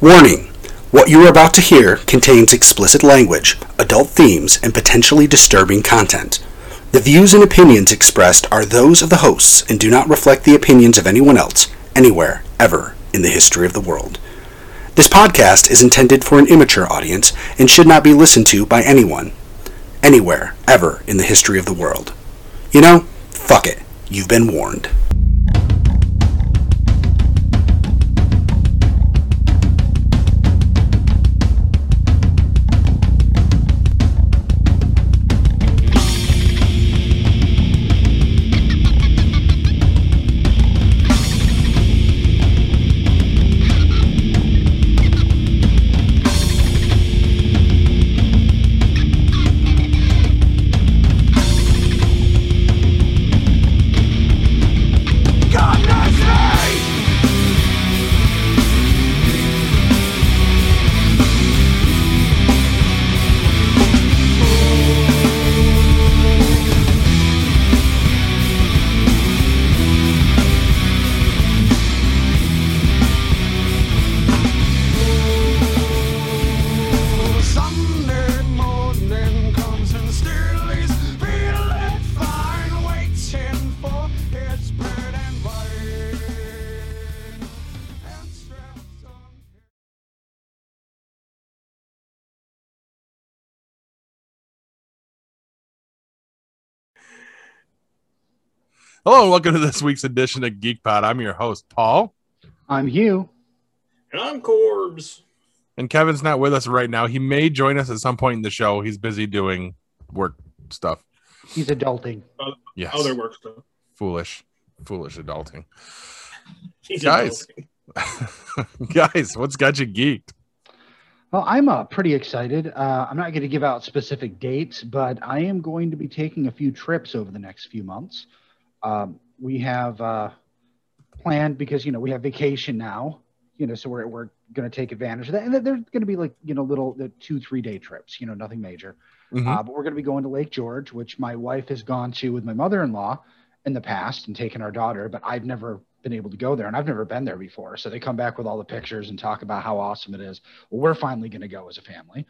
Warning! What you are about to hear contains explicit language, adult themes, and potentially disturbing content. The views and opinions expressed are those of the hosts and do not reflect the opinions of anyone else, anywhere, ever, in the history of the world. This podcast is intended for an immature audience and should not be listened to by anyone, anywhere, ever, in the history of the world. You know, fuck it. You've been warned. Hello and welcome to this week's edition of Geek Pod. I'm your host, Paul, I'm Hugh. And I'm Corbs. and Kevin's not with us right now. He may join us at some point in the show. He's busy doing work stuff. He's adulting. Yes. Other work stuff. Foolish, foolish adulting. He's Guys. adulting. Guys, what's got you geeked? Well, I'm uh, pretty excited. Uh, I'm not going to give out specific dates, but I am going to be taking a few trips over the next few months. Um, we have uh, planned because you know we have vacation now, you know, so we're we're going to take advantage of that, and they're going to be like you know little the two three day trips, you know, nothing major. Mhm. Uh, but we're going to be going to Lake George, which my wife has gone to with my mother in law in the past and taken our daughter, but I've never been able to go there and I've never been there before. So they come back with all the pictures and talk about how awesome it is. Well, we're finally going to go as a family.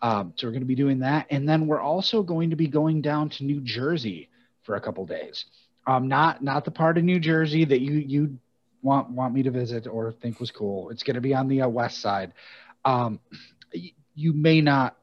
Um, so we're going to be doing that. And then we're also going to be going down to New Jersey for a couple days. Um, not not the part of New Jersey that you you want want me to visit or think was cool. It's going to be on the uh, west side. Um, y- you may not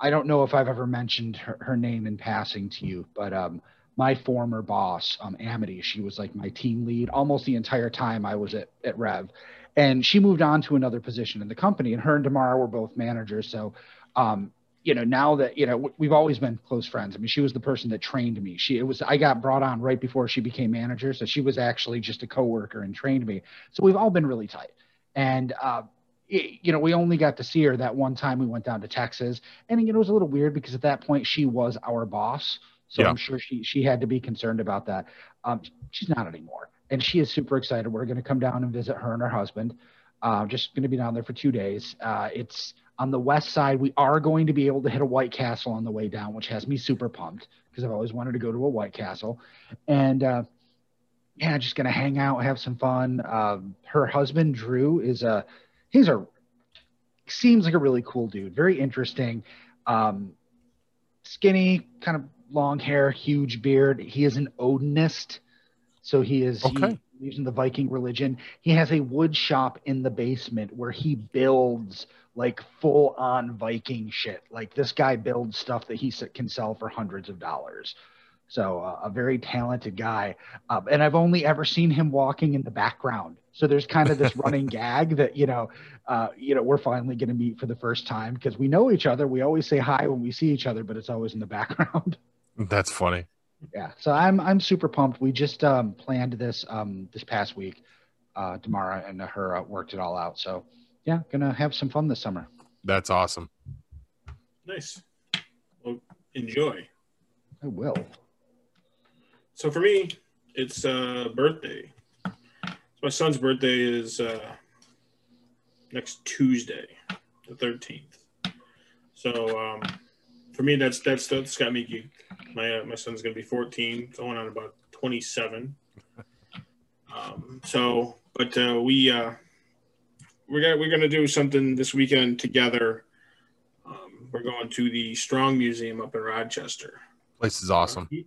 I don't know if I've ever mentioned her, her name in passing to you, but um, my former boss, um, Amity, she was like my team lead almost the entire time I was at, at Rev. And she moved on to another position in the company, and her and Damara were both managers. So, um, you know, now that, you know, we've always been close friends. I mean, she was the person that trained me. She, it was, I got brought on right before she became manager. So she was actually just a coworker and trained me. So we've all been really tight. And, uh, it- you know, we only got to see her that one time we went down to Texas and you know, it was a little weird because at that point she was our boss. So Yeah. I'm sure she she had to be concerned about that. Um, she's not anymore, and she is super excited. We're going to come down and visit her and her husband. Uh, just going to be down there for two days. Uh, it's on the west side. We are going to be able to hit a White Castle on the way down, which has me super pumped because I've always wanted to go to a White Castle. And uh, yeah, just going to hang out, have some fun. Um, her husband Drew is a he's a seems like a really cool dude, very interesting. Um, skinny, kind of long hair, huge beard. He is an Odinist, so he is he Okay. Believes in the Viking religion. He has a wood shop in the basement where he builds like full on Viking shit. Like this guy builds stuff that he can sell for hundreds of dollars. So uh, a very talented guy, uh, and I've only ever seen him walking in the background. So there's kind of this running gag that you know, uh, you know, we're finally going to meet for the first time because we know each other. We always say hi when we see each other, but it's always in the background. That's funny. Yeah. So I'm I'm super pumped. We just um, planned this um, this past week. Uh, Tamara and her uh, worked it all out. So yeah, gonna have some fun this summer. That's awesome. Nice. Well, enjoy. I will. So for me, it's uh, birthday. My son's birthday is uh, next Tuesday, the thirteenth. So um, for me, that's that's that's got me geeked. My uh, my son's gonna be fourteen, going on about twenty seven. Um, so, but uh, we uh, we're gonna we're gonna do something this weekend together. Um, we're going to the Strong Museum up in Rochester. Place is awesome. He,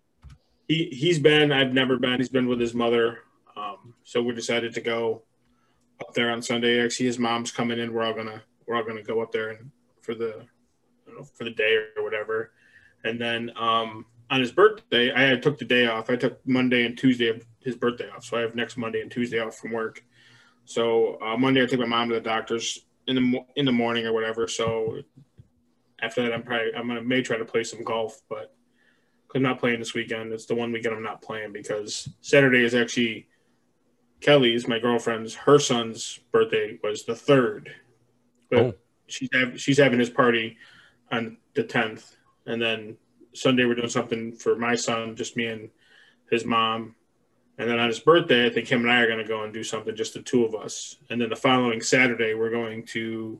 he he's been. I've never been. He's been with his mother. Um, so we decided to go up there on Sunday. Actually, his mom's coming in. We're all gonna we're all gonna go up there and for the I don't know, for the day or whatever. And then um, on his birthday, I had took the day off. I took Monday and Tuesday of his birthday off, so I have next Monday and Tuesday off from work. So uh, Monday, I take my mom to the doctor's in the in the morning or whatever. So after that, I'm probably I'm gonna may try to play some golf, but I'm not playing this weekend. It's the one weekend I'm not playing because Saturday is actually Kelly's, my girlfriend's, her son's birthday was the third, but Oh. she's having she's having his party on the tenth, and then Sunday we're doing something for my son, just me and his mom, and then on his birthday, I think him and I are going to go and do something, just the two of us, and then the following Saturday we're going to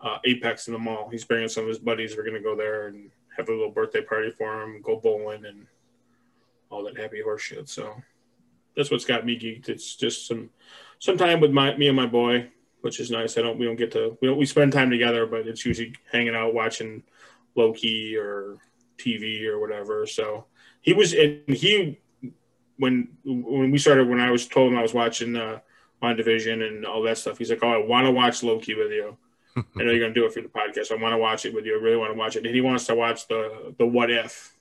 uh, Apex in the mall. He's bringing some of his buddies. We're going to go there and have a little birthday party for him, go bowling, and all that happy horse shit. So that's what's got me geeked. It's just some some time with my me and my boy, which is nice. I don't we don't get to we don't we spend time together, but it's usually hanging out watching Loki or TV or whatever. So he was and he when when we started when I was told him I was watching uh WandaVision and all that stuff, he's like, Oh, I want to watch Loki with you. I know you're gonna do it for the podcast. I want to watch it with you. I really want to watch it. And he wants to watch the the what if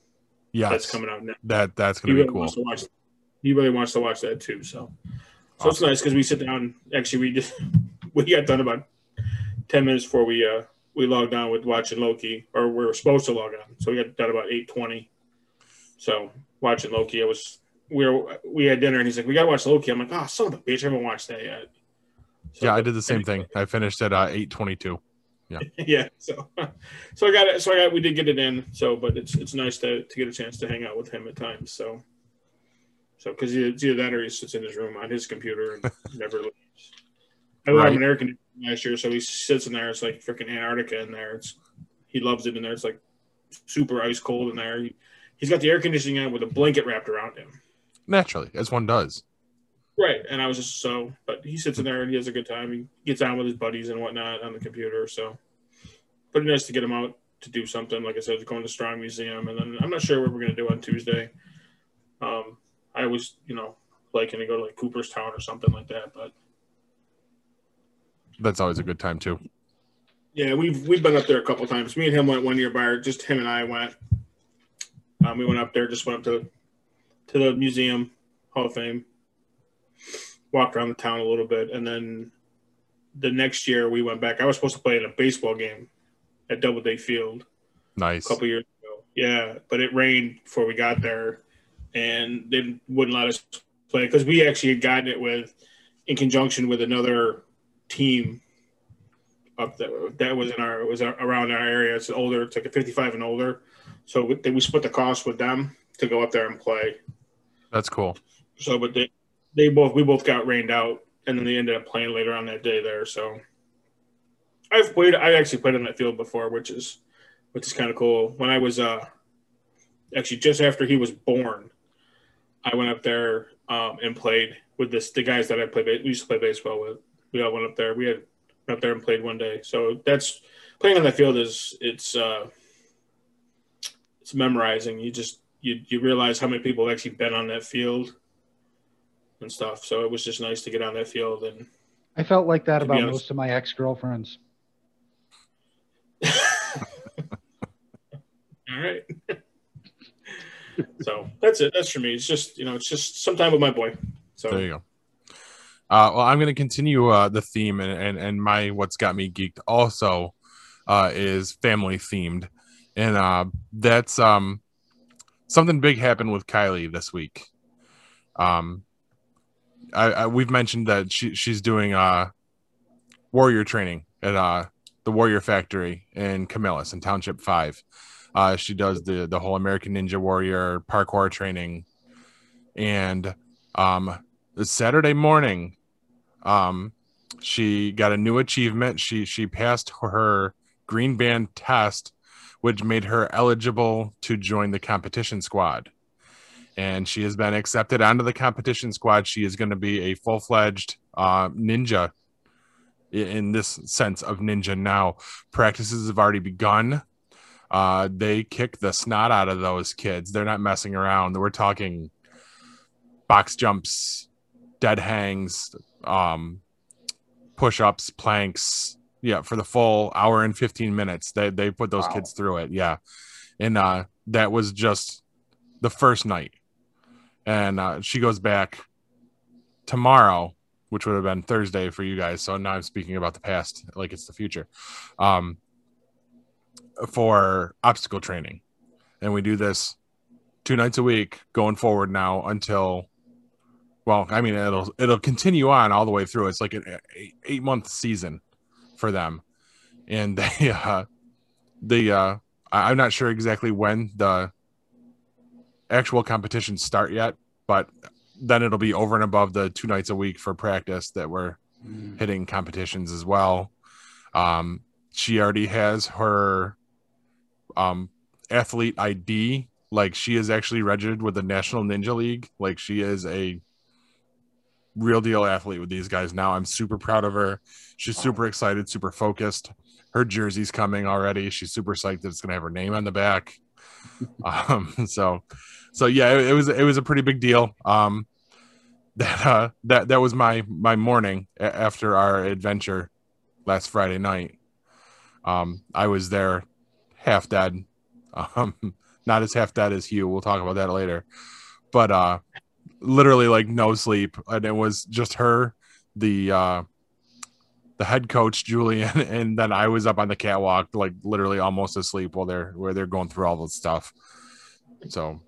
Yes, that's coming out now. that that's gonna really be cool. wants to watch. He really wants to watch that too. So, so it's nice because we sit down. Actually, we just we got done about ten minutes before we uh we logged on with watching Loki, or we were supposed to log on. So we got done about eight twenty. So watching Loki, I was we were we had dinner, and he's like, "We gotta watch Loki." I'm like, "Oh, son of a bitch, I haven't watched that yet." So, Yeah, I did the same thing. I finished at uh, eight twenty-two. yeah. Yeah. So, so I got it. So I got we did get it in. So, but it's it's nice to to get a chance to hang out with him at times. So, so because it's either that or he sits in his room on his computer and never leaves. I Right. him an air conditioner last year, so he sits in there. It's like freaking Antarctica in there. It's he loves it in there. It's like super ice cold in there. He, he's got the air conditioning on with a blanket wrapped around him. Naturally, as one does. Right. And I was just so, but he sits in there and he has a good time. He gets on with his buddies and whatnot on the computer. So, pretty nice to get him out to do something. Like I said, going to Strong Museum. And then I'm not sure what we're going to do on Tuesday. Um, I was, you know, liking to go to like Cooperstown or something like that. But That's always a good time too. yeah, we've we've been up there a couple times. Me and him went one year by. Just him and I went. Um, we went up there. Just went up to to the museum, Hall of Fame. Walked around the town a little bit, and then the next year we went back. I was supposed to play in a baseball game at Doubleday Field Nice. a couple years ago. Yeah, but it rained before we got there, and they wouldn't let us play because we actually had gotten it with in conjunction with another team up there that was in our it was around our area. It's older, it's like a 55 and older. So we, we split the cost with them to go up there and play. That's cool. So, but they they both we both got rained out, and then they ended up playing later on that day there. So, I've played. I actually played on that field before, which is which is kind of cool. When I was uh actually just after he was born, I went up there um, and played with this the guys that I played. We used to play baseball with. We all went up there. We had went up there and played one day. So that's playing on that field is it's uh it's memorizing. You just you you realize how many people have actually been on that field and stuff. So it was just nice to get on that field and I felt like that about most of my ex girlfriends. all right. so that's it. That's for me. It's just you know, it's just sometime with my boy. So There you go. Uh, well, I'm going to continue uh, the theme, and, and and my what's got me geeked also uh, is family themed, and uh, that's um something big happened with Kylie this week. Um, I, I we've mentioned that she she's doing uh warrior training at uh the Warrior Factory in Camillus in Township Five. Uh, she does the the whole American Ninja Warrior parkour training, and um Saturday morning, um, she got a new achievement. She she passed her green band test, which made her eligible to join the competition squad. And she has been accepted onto the competition squad. She is going to be a full fledged uh, ninja in this sense of ninja now. Practices have already begun. Uh, they kick the snot out of those kids. They're not messing around. We're talking box jumps, dead hangs, um, push ups, planks. Yeah, for the full hour and 15 minutes. They they put those Wow. kids through it. Yeah. And uh that was just the first night. And uh she goes back tomorrow, which would have been Thursday for you guys. So now I'm speaking about the past like it's the future. Um for obstacle training. And we do this two nights a week going forward now until well, I mean it'll it'll continue on all the way through. It's like an eight, month season for them. And they uh the uh I'm not sure exactly when the actual competitions start yet, but then it'll be over and above the two nights a week for practice that we're hitting competitions as well. Um, she already has her um, athlete ID. Like she is actually registered with the National Ninja League. Like she is a real deal athlete with these guys now. I'm super proud of her. She's super excited, super focused. Her jersey's coming already. She's super psyched that it's gonna have her name on the back. um, so, so yeah, it, it was it was a pretty big deal. Um, that uh, that that was my my morning after our adventure last Friday night. Um, I was there, half dead. Um, not as half dead as Hugh. We'll talk about that later. But uh, literally like no sleep, and it was just her, the uh, the head coach Julian, and then I was up on the catwalk, like literally almost asleep while they're where they're going through all this stuff. So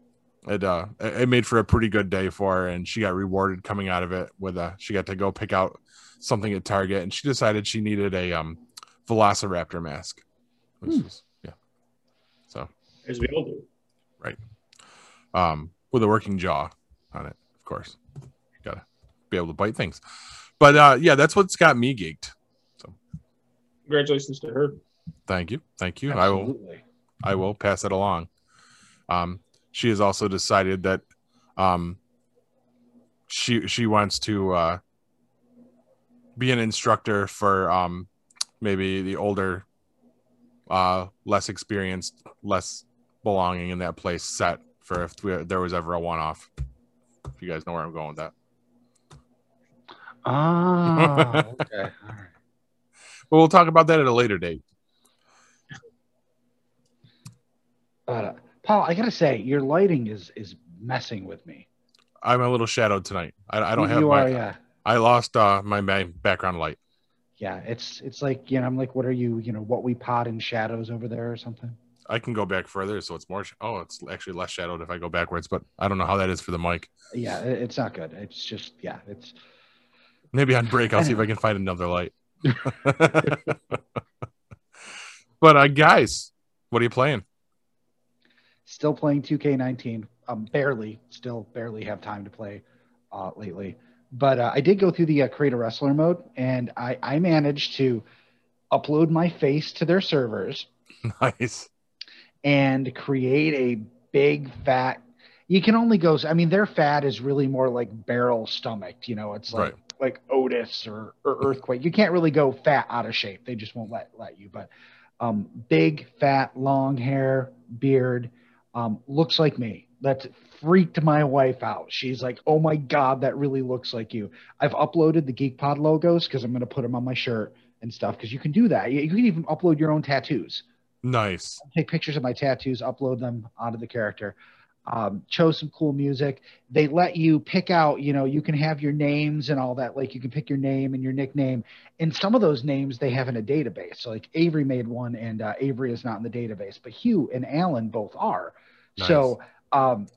it uh it it made for a pretty good day for her, and she got rewarded coming out of it with a she got to go pick out something at Target, and she decided she needed a um Velociraptor mask. Which Hmm. was, yeah. So As we all do. Right? Um, with a working jaw on it, of course. You gotta be able to bite things. But uh, yeah, that's what's got me geeked. So congratulations to her. Thank you, thank you. I will, I will pass it along. Um, she has also decided that um, she she wants to uh, be an instructor for um, maybe the older, uh, less experienced, less belonging in that place set for if we, there was ever a one off. If you guys know where I'm going with that. Ah, okay. All right. But we'll talk about that at a later date. But uh, Paul, I gotta say, your lighting is is messing with me. I'm a little shadowed tonight. I, I don't have you my. are, yeah, I lost uh, my background light. yeah. It's it's like you know, I'm like, what are you? You know, what we pot in shadows over there or something? I can go back further, so it's more. Oh, it's actually less shadowed if I go backwards, but I don't know how that is for the mic. Yeah, it's not good. It's just yeah, it's Maybe on break, I'll see if I can find another light. but uh, guys, what are you playing? still playing 2K19. Um, barely, still barely have time to play uh, lately. But uh, I did go through the uh, create a wrestler mode, and I I managed to upload my face to their servers nice. And create a big fat. You can only go. I mean, their fat is really more like barrel stomached. You know, it's like Right. like Otis or, or Earthquake. You can't really go fat out of shape. They just won't let let you. But um, big, fat, long hair, beard, um, looks like me. That freaked my wife out. She's like, "Oh my god, that really looks like you." I've uploaded the GeekPod logos because I'm going to put them on my shirt and stuff. Because you can do that. You, you can even upload your own tattoos Nice. take pictures of my tattoos, upload them onto the character. Um, chose some cool music. They let you pick out, you know, you can have your names and all that. Like you can pick your name and your nickname. And some of those names they have in a database. So like Avery made one, and uh, Avery is not in the database, but Hugh and Alan both are. So um,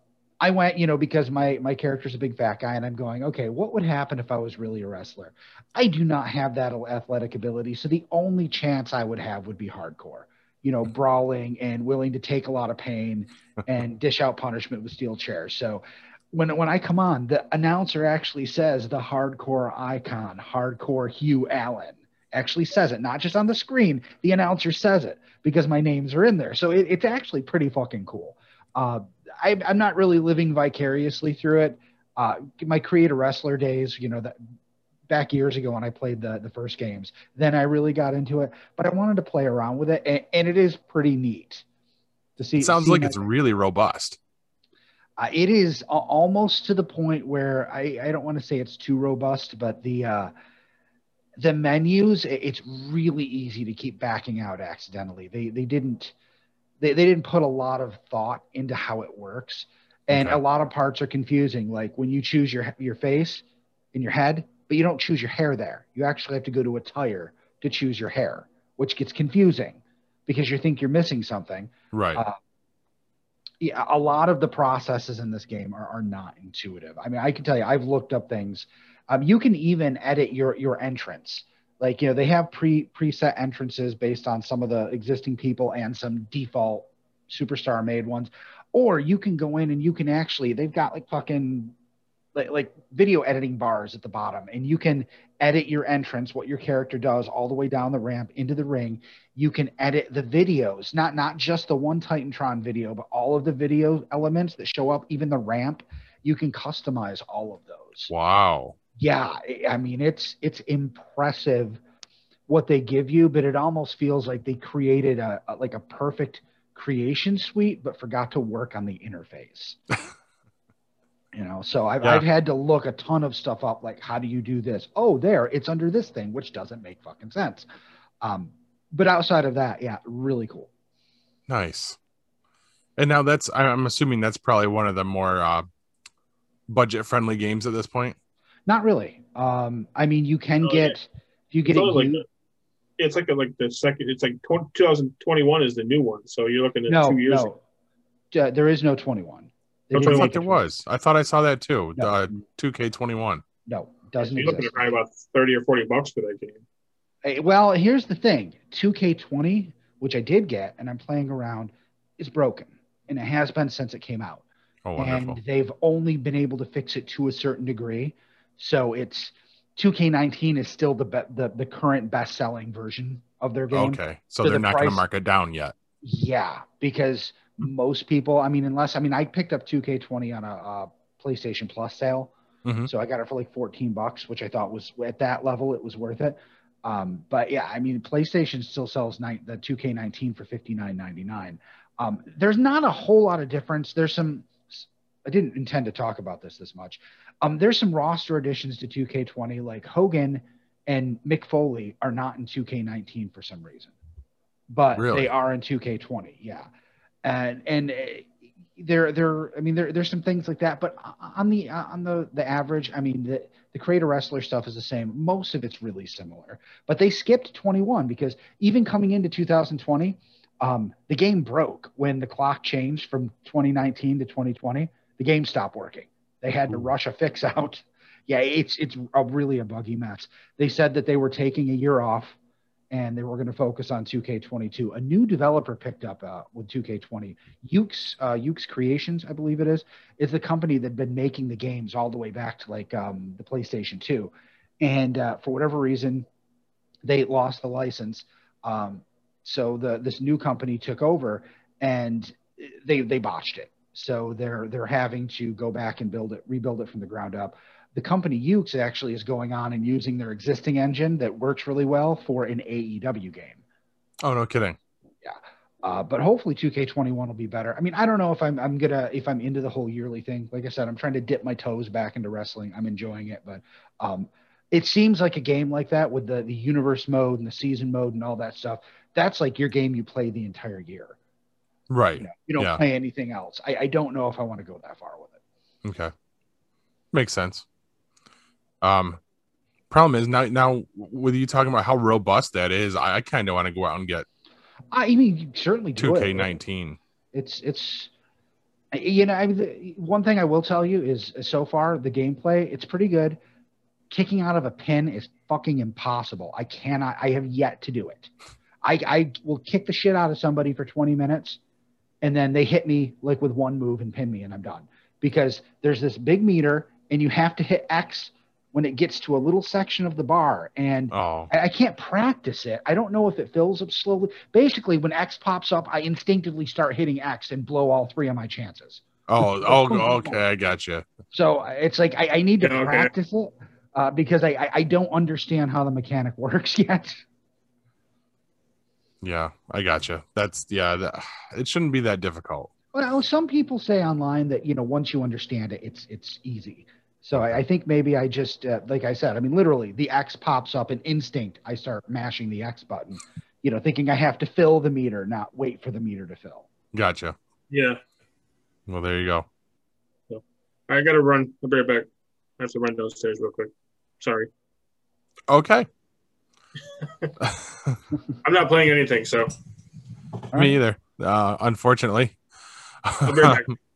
I went, you know, because my my character's a big fat guy, and I'm going, okay, what would happen if I was really a wrestler? I do not have that athletic ability, so the only chance I would have would be hardcore, you know, brawling and willing to take a lot of pain and dish out punishment with steel chairs. So when when I come on, the announcer actually says the hardcore icon, hardcore Hugh Allen. Actually says it, not just on the screen. The announcer says it because my names are in there. So it, it's actually pretty fucking cool. Uh, I, I'm not really living vicariously through it. Uh, my creator wrestler days, you know, that back years ago when I played the the first games. Then I really got into it, but I wanted to play around with it, and, and it is pretty neat to see. It sounds see like my- it's really robust. uh, it is almost to the point where I, I don't want to say it's too robust, but the uh, the menus i- it's really easy to keep backing out accidentally. They they didn't they, they didn't put a lot of thought into how it works, and Okay. a lot of parts are confusing. Like when you choose your your face in your head, but you don't choose your hair there. You actually have to go to a tire to choose your hair, which gets confusing because you think you're missing something Right. Uh, yeah, a lot of the processes in this game are, are not intuitive. I mean, I can tell you, I've looked up things. Um, you can even edit your your entrance. Like you know, they have pre preset entrances based on some of the existing people and some default superstar made ones. Or you can go in and you can actually they've got like fucking like, like video editing bars at the bottom, and you can edit your entrance, what your character does, all the way down the ramp into the ring. You can edit the videos not not just the one titantron video but all of the video elements that show up even the ramp. You can customize all of those. Wow. yeah I- mean it's it's impressive what they give you but it almost feels like they created a, a like a perfect creation suite but forgot to work on the interface you know so I've, Yeah. I've had to look a ton of stuff up like how do you do this oh there it's under this thing which doesn't make fucking sense um but outside of that yeah really cool Nice. And now that's I- I'm assuming that's probably one of the more uh, budget friendly games at this point. not really um i mean you can Oh, get if you get It's it like used- the, it's like a, like the second. It's like 20, 2021 is the new one. So you're looking at no two years. no Uh, there is no 21 They That's I what thought there it was. I thought I saw that too. No. Uh, 2K21. no doesn't You're looking at probably about 30 or 40 bucks for that game. Hey, well, here's the thing 2K20, which I did get and I'm playing around, is broken. And it has been since it came out. Oh, wonderful. and they've only been able to fix it to a certain degree. So it's 2K19 is still the be- the, the current best selling version of their game. Okay. So, So they're the not going to mark it down yet. Yeah, because most people, I mean, unless I mean, I picked up 2K20 on a, a PlayStation Plus sale, Mhm. so I got it for like 14 bucks, which I thought was at that level it was worth it. Um, but yeah, I mean, PlayStation still sells nine, the 2K19 for 59.99. Um, there's not a whole lot of difference. There's some. I didn't intend to talk about this this much. Um, there's some roster additions to 2K20, like Hogan and Mick Foley are not in 2K19 for some reason, but Really? they are in 2K20. Yeah, and and uh, there there I mean there there's some things like that, but on the on the the average, I mean the the creator wrestler stuff is the same. Most of it's really similar, but they skipped 21 because even coming into 2020, um, the game broke when the clock changed from 2019 to 2020. The game stopped working. They had to rush a fix out. Yeah, it's it's a really a buggy mess. They said that they were taking a year off and they were going to focus on 2K22. A new developer picked up uh, with 2K20. Yuke's, uh, Yuke's Creations, I believe it is, is the company that had been making the games all the way back to like um, the PlayStation 2. And uh, for whatever reason, they lost the license. Um, so the this new company took over and they they botched it. So they're they're having to go back and build it, rebuild it from the ground up. The company Yuke's actually is going on and using their existing engine that works really well for an AEW game. Oh, no kidding. Yeah. Uh, but hopefully 2K21 will be better. I mean, I don't know if I'm I'm gonna if I'm into the whole yearly thing. Like I said, I'm trying to dip my toes back into wrestling. I'm enjoying it, but um, it seems like a game like that with the the universe mode and the season mode and all that stuff. That's like your game you play the entire year. Right. You, know, you don't Yeah. play anything else. I, I don't know if I want to go that far with it. Okay. Makes sense. Um, problem is now, now with you talking about how robust that is, I, I kind of want to go out and get I mean, you certainly 2K19. It's it's you know I mean, the, one thing I will tell you is so far the gameplay it's pretty good. Kicking out of a pin is fucking impossible. I cannot. I have yet to do it. I I will kick the shit out of somebody for 20 minutes, and then they hit me like with one move and pin me, and I'm done. Because there's this big meter, and you have to hit X when it gets to a little section of the bar, and Oh, I, I can't practice it. I don't know if it fills up slowly. Basically, when X pops up, I instinctively start hitting X and blow all three of my chances. oh, oh, okay. I got you. So it's like I, I need to okay. practice it, uh, because I, I I don't understand how the mechanic works yet. Yeah, I gotcha. That's yeah. That, it shouldn't be that difficult. Well, some people say online that you know once you understand it, it's it's easy. So I, I think maybe I just uh, like I said, I mean literally the X pops up in instinct. I start mashing the X button, you know, thinking I have to fill the meter, not wait for the meter to fill. Gotcha. Yeah. Well, there you go. I gotta run. I'll be right back. I have to run downstairs real quick. Sorry. Okay. I'm not playing anything, so Me either. Uh, unfortunately. I'll be right back.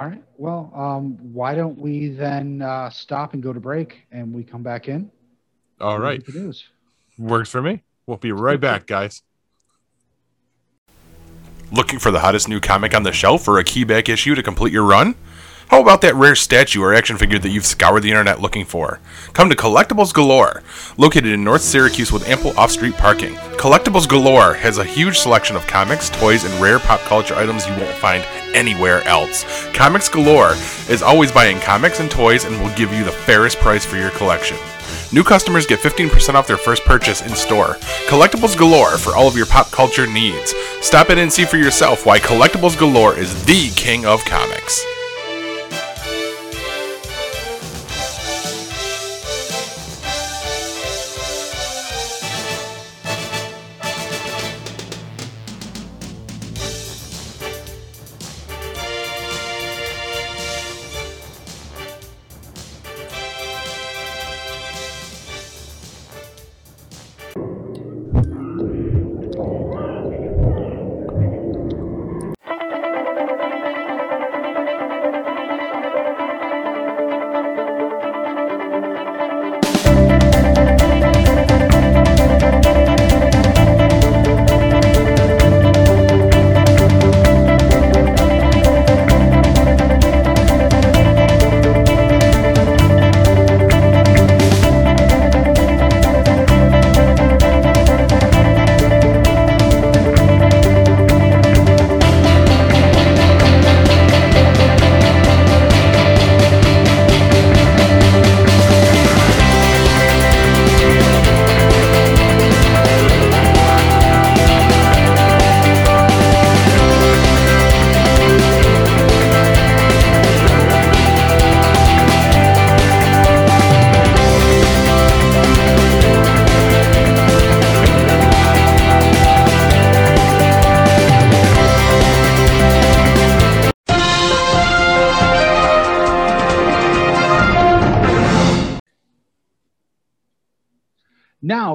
All right. Well, um, why don't we then uh, stop and go to break, and we come back in. All right. look at the news. Works for me. We'll be right back, guys. Looking for the hottest new comic on the shelf or a keyback issue to complete your run? How about that rare statue or action figure that you've scoured the internet looking for? Come to Collectibles Galore, located in North Syracuse with ample off-street parking. Collectibles Galore has a huge selection of comics, toys, and rare pop culture items you won't find anywhere else. Comics Galore is always buying comics and toys and will give you the fairest price for your collection. New customers get 15% off their first purchase in store. Collectibles Galore for all of your pop culture needs. Stop in and see for yourself why Collectibles Galore is the king of comics.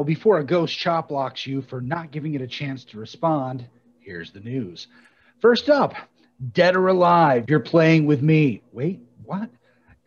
Before a ghost chop blocks you for not giving it a chance to respond, here's the news. First up, Dead or Alive, you're playing with me. Wait, what?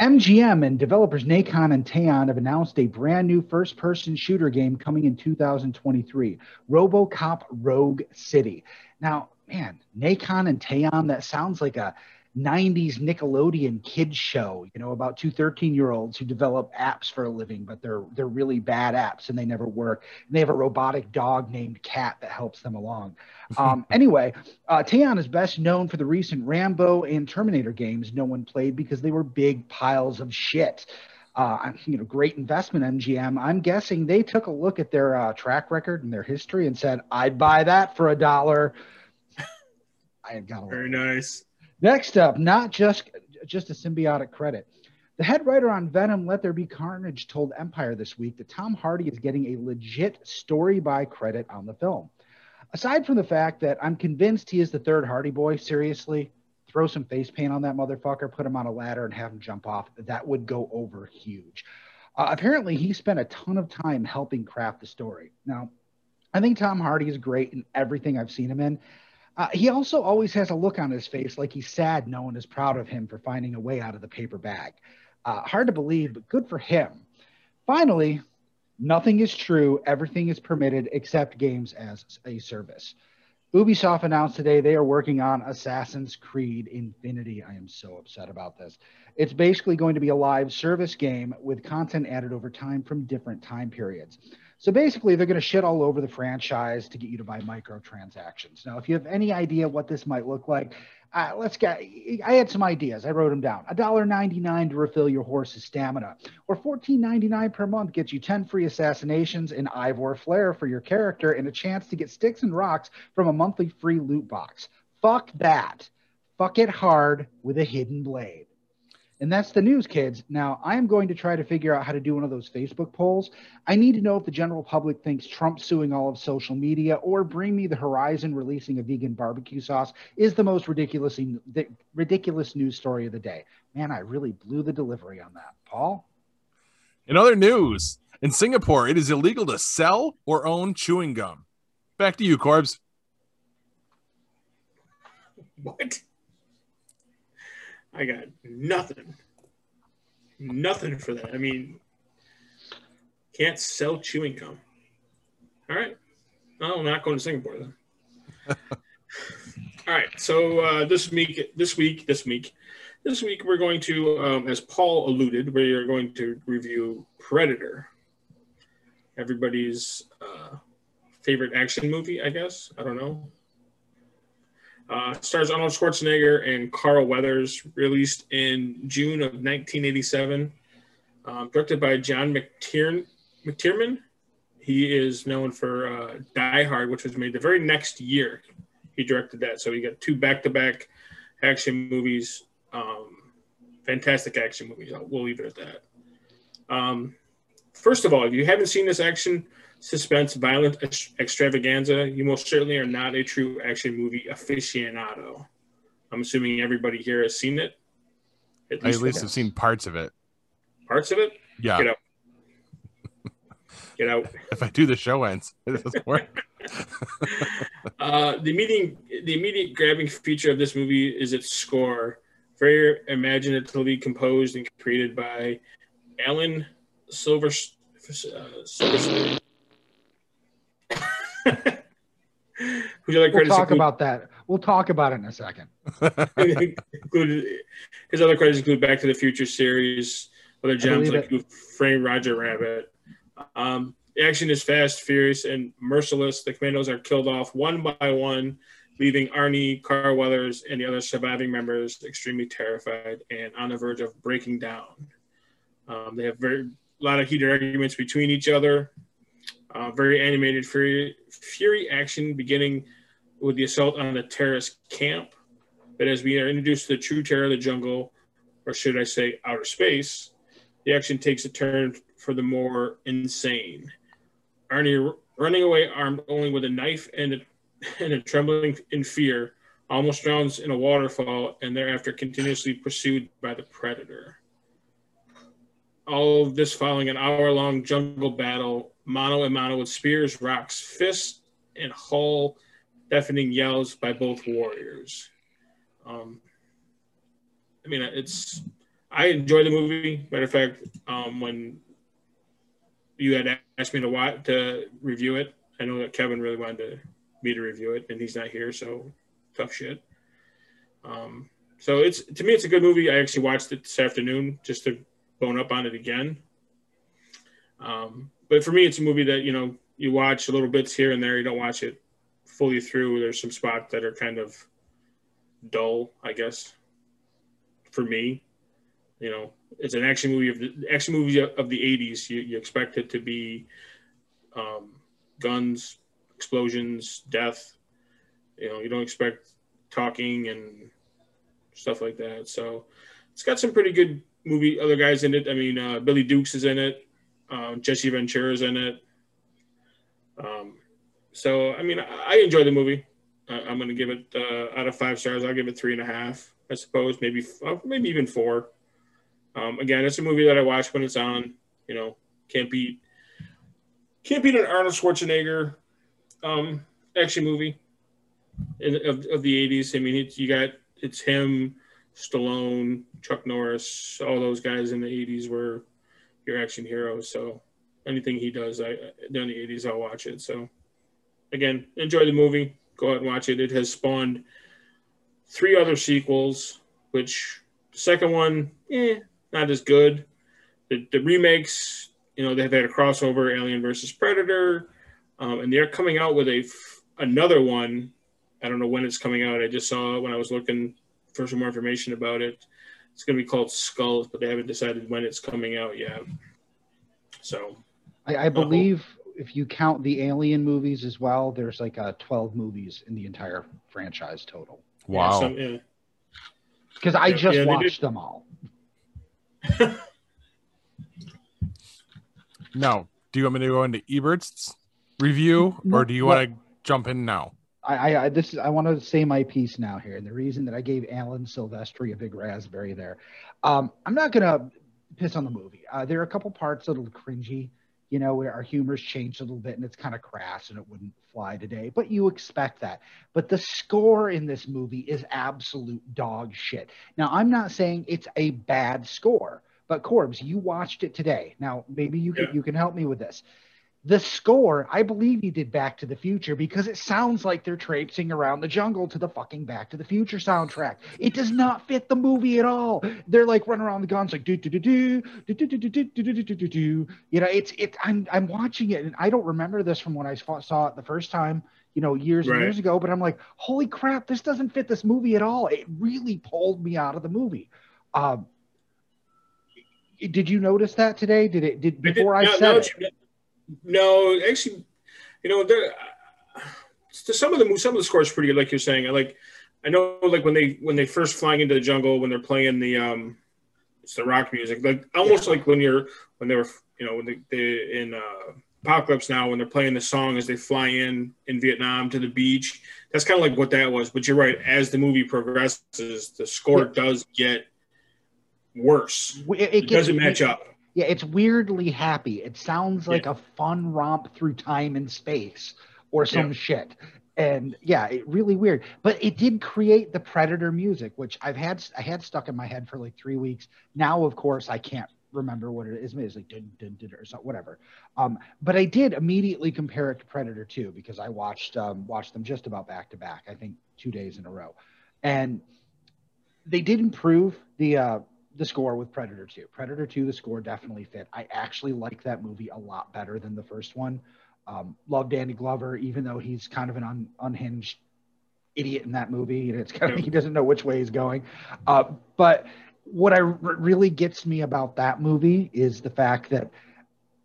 MGM and developers Nacon and Teyon have announced a brand new first person shooter game coming in 2023 Robocop Rogue City. Now, man, Nacon and Teyon, that sounds like a 90s Nickelodeon kids show, you know, about two 13 year olds who develop apps for a living, but they're they're really bad apps and they never work. And they have a robotic dog named Cat that helps them along. Um, anyway, uh, Teyon is best known for the recent Rambo and Terminator games no one played because they were big piles of shit. Uh, you know, great investment, MGM. I'm guessing they took a look at their uh, track record and their history and said, "I'd buy that for a dollar." I had got a Very nice. Next up, not just just a symbiotic credit. The head writer on Venom, Let There Be Carnage, told Empire this week that Tom Hardy is getting a legit story by credit on the film. Aside from the fact that I'm convinced he is the third Hardy boy, seriously, throw some face paint on that motherfucker, put him on a ladder, and have him jump off. That would go over huge. Uh, apparently, he spent a ton of time helping craft the story. Now, I think Tom Hardy is great in everything I've seen him in. Uh, he also always has a look on his face like he's sad no one is proud of him for finding a way out of the paper bag. Uh, hard to believe, but good for him. Finally, nothing is true, everything is permitted except games as a service. Ubisoft announced today they are working on Assassin's Creed Infinity. I am so upset about this. It's basically going to be a live service game with content added over time from different time periods. So basically, they're going to shit all over the franchise to get you to buy microtransactions. Now, if you have any idea what this might look like, uh, let's get. I had some ideas. I wrote them down. $1.99 to refill your horse's stamina, or $14.99 per month gets you 10 free assassinations and Eivor Flair for your character, and a chance to get sticks and rocks from a monthly free loot box. Fuck that. Fuck it hard with a hidden blade. And that's the news, kids. Now, I am going to try to figure out how to do one of those Facebook polls. I need to know if the general public thinks Trump suing all of social media or Bring Me the Horizon releasing a vegan barbecue sauce is the most ridiculous, ridiculous news story of the day. Man, I really blew the delivery on that. Paul? In other news, in Singapore, it is illegal to sell or own chewing gum. Back to you, Corbs. What? I got nothing. Nothing for that. I mean, can't sell chewing gum. All right. No, I'm not going to Singapore then. All right. So uh, this week, this week, this week, this week, we're going to, um, as Paul alluded, we are going to review Predator. Everybody's uh, favorite action movie, I guess. I don't know. Uh, stars Arnold Schwarzenegger and Carl Weathers, released in June of 1987. Um, directed by John McTier- McTiernan. He is known for uh, Die Hard, which was made the very next year. He directed that. So he got two back to back action movies. Um, fantastic action movies. We'll leave it at that. Um, first of all, if you haven't seen this action suspense, violent ex- extravaganza, you most certainly are not a true action movie aficionado. I'm assuming everybody here has seen it. At I at least have seen parts of it. parts of it. Yeah. Get out. Get out. If I do, the show ends. It doesn't work. Uh, the immediate the immediate grabbing feature of this movie is its score, very imaginatively composed and created by Alan Silver. Uh, Silverstein. Whose other We'll talk include- about that. We'll talk about it in a second. included his other credits include Back to the Future series, other gems like Who Framed Roger Rabbit. Um, the action is fast, furious, and merciless. The commandos are killed off one by one, leaving Arnie, Carl Weathers, and the other surviving members extremely terrified and on the verge of breaking down. Um, they have very a lot of heated arguments between each other. Uh, very animated fury, fury action beginning with the assault on the terrorist camp. But as we are introduced to the true terror of the jungle, or should I say outer space, the action takes a turn for the more insane. Arnie running away armed only with a knife and a, and a trembling in fear, almost drowns in a waterfall and thereafter continuously pursued by the predator. All of this following an hour long jungle battle, mano a mano with spears, rocks, fists, and hull deafening yells by both warriors. Um, I mean, it's I enjoy the movie. Matter of fact, um, when you had asked me to watch to review it, I know that Kevin really wanted to, me to review it, and he's not here, so tough shit. Um, so it's to me, it's a good movie. I actually watched it this afternoon just to bone up on it again. Um, but for me, it's a movie that you know you watch little bits here and there. You don't watch it fully through. There's some spots that are kind of dull, I guess, for me. You know, it's an action movie of the action movie of the '80s. You, you expect it to be um, guns, explosions, death. You know, you don't expect talking and stuff like that. So it's got some pretty good movie. Other guys in it. I mean, uh, Billy Dukes is in it. Uh, Jesse Ventura's in it. Um, so I mean, I, I enjoy the movie. I, I'm going to give it uh, out of five stars. I'll give it three and a half, I suppose, maybe uh, maybe even four. Um, again, it's a movie that I watch when it's on. You know, can't beat can't beat an Arnold Schwarzenegger um, action movie in, of of the '80s. I mean, it's, you got it's him, Stallone, Chuck Norris, all those guys in the '80s were your action heroes. So anything he does, I during the '80s, I'll watch it. So again, enjoy the movie. Go out and watch it. It has spawned three other sequels, which the second one, eh, not as good. The, the remakes you know they've had a crossover Alien versus Predator, um, and they're coming out with a f- another one. I don't know when it's coming out. I just saw it when I was looking for some more information about it. It's going to be called Skulls, but they haven't decided when it's coming out yet. So I, I believe if you count the Alien movies as well, there's like uh, 12 movies in the entire franchise total. Wow. some- yeah. Because I just yeah, they watched them all. no. do you want me to go into Ebert's review, or do you want to jump in now? I, I, this is I want to say my piece now here, and the reason that I gave Alan Silvestri a big raspberry there, um, I'm not gonna piss on the movie. Uh, there are a couple parts that are cringy, you know, where our humor's changed a little bit and it's kind of crass and it wouldn't fly today, but you expect that. But the score in this movie is absolute dog shit. Now, I'm not saying it's a bad score, but Corbs, you watched it today. Now, maybe you can you can help me with this. The score, I believe you did Back to the Future because it sounds like they're traipsing around the jungle to the fucking Back to the Future soundtrack. It does not fit the movie at all. They're like running around the guns like do do do do do do do do do do do do do do. You know, it's it. I'm I'm watching it and I don't remember this from when I saw it the first time. You know, years and years ago. But I'm like, holy crap, this doesn't fit this movie at all. It really pulled me out of the movie. Um, did you notice that today? Did it? Did I did- before I no, said no, it? No, actually, you know, there. To some of the some of the scores pretty good, like you're saying. I like, I know, like when they when they first flying into the jungle, when they're playing the um, it's the rock music, like almost like when you're when they were, you know, when they, they in uh, Apocalypse now when they're playing the song as they fly in in Vietnam to the beach. That's kind of like what that was. But you're right. As the movie progresses, the score does get worse. It, It, it gets- doesn't match up. Yeah, it's weirdly happy. It sounds like a fun romp through time and space or some Yeah. shit. And yeah, it really weird. But it did create the Predator music, which I've had I had stuck in my head for like three weeks. Now, of course, I can't remember what it is. Maybe it's like dun, dun, dun, or something, whatever. Um, but I did immediately compare it to Predator 2 because I watched um, watched them just about back to back. I think two days in a row, and they did improve the uh, the score with Predator 2. Predator 2, the score definitely fit. I actually like that movie a lot better than the first one. Um, love Danny Glover, even though he's kind of an un, unhinged idiot in that movie, and it's kind of he doesn't know which way he's going. Uh, but what I r- really gets me about that movie is the fact that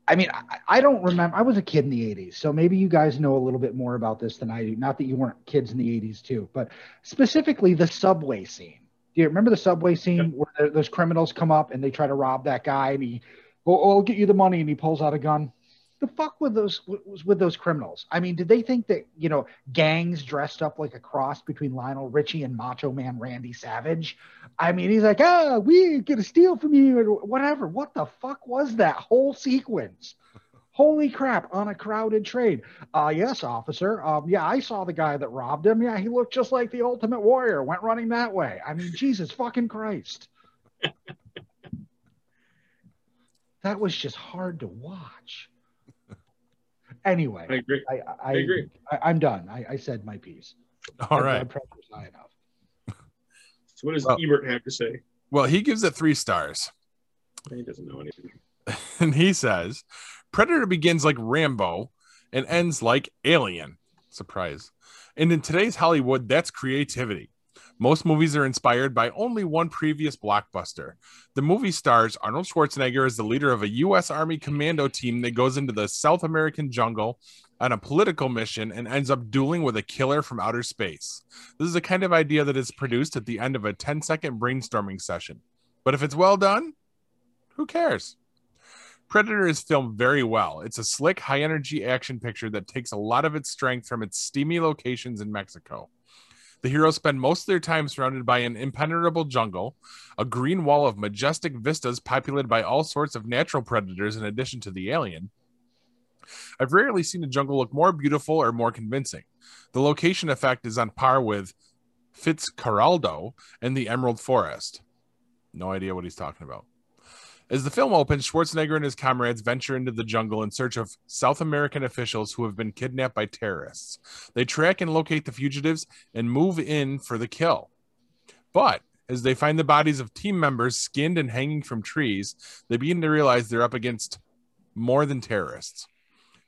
I mean, I, I don't remember. I was a kid in the 80s, so maybe you guys know a little bit more about this than I do. Not that you weren't kids in the 80s too, but specifically the subway scene. Do you remember the subway scene where those criminals come up and they try to rob that guy and he, oh, oh, I'll get you the money, and he pulls out a gun? The fuck with those was with those criminals? I mean, did they think that you know gangs dressed up like a cross between Lionel Richie and Macho Man Randy Savage? I mean, he's like, "Ah, we gonna steal from you or whatever. What the fuck was that whole sequence? Holy crap! On a crowded train. Uh, yes, officer. Um, yeah, I saw the guy that robbed him. Yeah, he looked just like the Ultimate Warrior. Went running that way. I mean, Jesus fucking Christ. that was just hard to watch. Anyway, I agree. I, I, I agree. I, am done. I, I said my piece. All My right. blood pressure's high enough. So what does Well- Ebert have to say? Well, he gives it three stars. He doesn't know anything. and he says Predator begins like Rambo and ends like Alien. Surprise. And in today's Hollywood, that's creativity. Most movies are inspired by only one previous blockbuster. The movie stars Arnold Schwarzenegger as the leader of a U.S. Army commando team that goes into the South American jungle on a political mission and ends up dueling with a killer from outer space. This is the kind of idea that is produced at the end of a 10 second brainstorming session. But if it's well done, who cares? Predator is filmed very well. It's a slick, high energy action picture that takes a lot of its strength from its steamy locations in Mexico. The heroes spend most of their time surrounded by an impenetrable jungle, a green wall of majestic vistas populated by all sorts of natural predators in addition to the alien. I've rarely seen a jungle look more beautiful or more convincing. The location effect is on par with Fitzcarraldo and the Emerald Forest. No idea what he's talking about. As the film opens, Schwarzenegger and his comrades venture into the jungle in search of South American officials who have been kidnapped by terrorists. They track and locate the fugitives and move in for the kill. But as they find the bodies of team members skinned and hanging from trees, they begin to realize they're up against more than terrorists.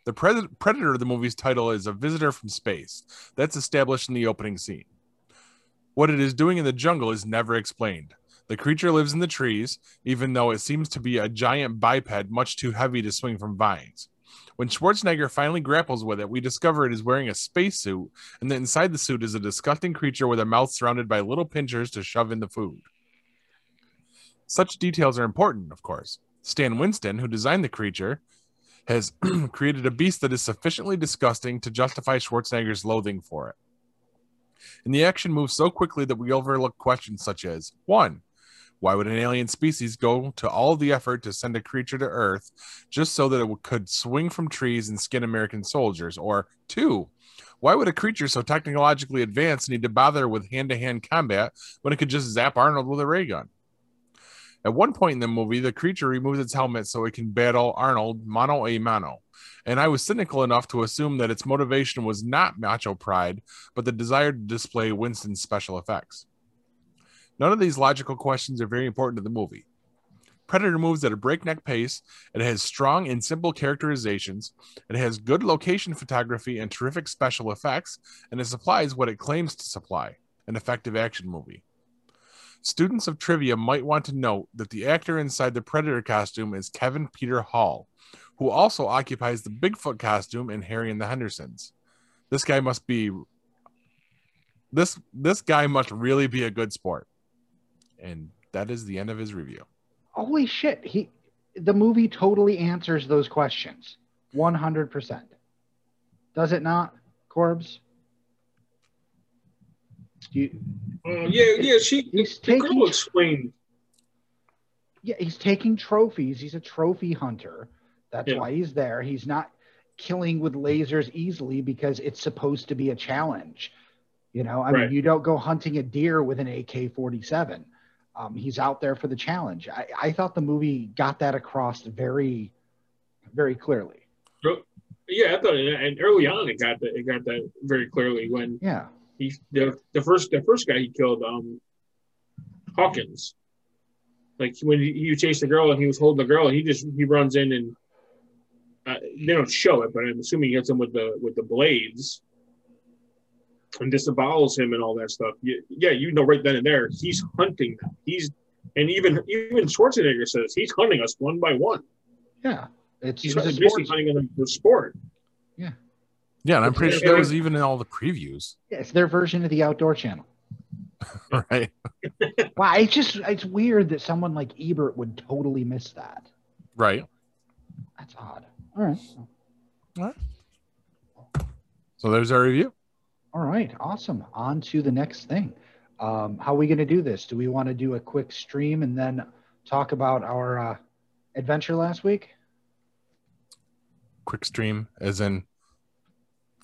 The pred- predator of the movie's title is a visitor from space. That's established in the opening scene. What it is doing in the jungle is never explained. The creature lives in the trees, even though it seems to be a giant biped much too heavy to swing from vines. When Schwarzenegger finally grapples with it, we discover it is wearing a spacesuit, and that inside the suit is a disgusting creature with a mouth surrounded by little pinchers to shove in the food. Such details are important, of course. Stan Winston, who designed the creature, has created a beast that is sufficiently disgusting to justify Schwarzenegger's loathing for it. And the action moves so quickly that we overlook questions such as 1. Why would an alien species go to all the effort to send a creature to Earth just so that it could swing from trees and skin American soldiers? Or 2. Why would a creature so technologically advanced need to bother with hand to hand combat when it could just zap Arnold with a ray gun? At one point in the movie, the creature removes its helmet so it can battle Arnold mano a mano. And I was cynical enough to assume that its motivation was not macho pride, but the desire to display Winston's special effects. None of these logical questions are very important to the movie. Predator moves at a breakneck pace. It has strong and simple characterizations. It has good location photography and terrific special effects, and it supplies what it claims to supply an effective action movie. Students of trivia might want to note that the actor inside the Predator costume is Kevin Peter Hall, who also occupies the Bigfoot costume in Harry and the Hendersons. This guy must be this this guy must really be a good sport. And that is the end of his review. Holy shit! He, the movie totally answers those questions, one hundred percent. Does it not, Corbs? You, Uh, yeah, yeah. She He's the taking- girl explained. yeah, he's taking trophies. He's a trophy hunter. That's Yeah. why he's there. He's not killing with lasers easily because it's supposed to be a challenge. You know, I Right. mean, you don't go hunting a deer with an AK 47. Um, he's out there for the challenge. I, I thought the movie got that across very, very clearly. Yeah, I thought, and early on it got that. It got that very clearly when Yeah. he the the first the first guy he killed, um, Hawkins. Like when he, he chased the girl and he was holding the girl, he just he runs in and uh, they don't show it, but I'm assuming he hits him with the with the blades and disavows him and all that stuff. Yeah, yeah, you know right then and there he's hunting them. He's and even even Schwarzenegger says he's hunting us one by one. Yeah. It's, He's it's basically sport. hunting them for sport. Yeah, and I'm pretty sure that was even in all the previews. Yeah, it's their version of the outdoor channel. Right. Wow, it's just it's weird that someone like Ebert would totally miss that. Right. That's odd. All right. So there's our review. All right. Awesome. On to the next thing. Um, how are we going to do this? Do we want to do a quick stream and then talk about our uh, adventure last week? Quick stream, as in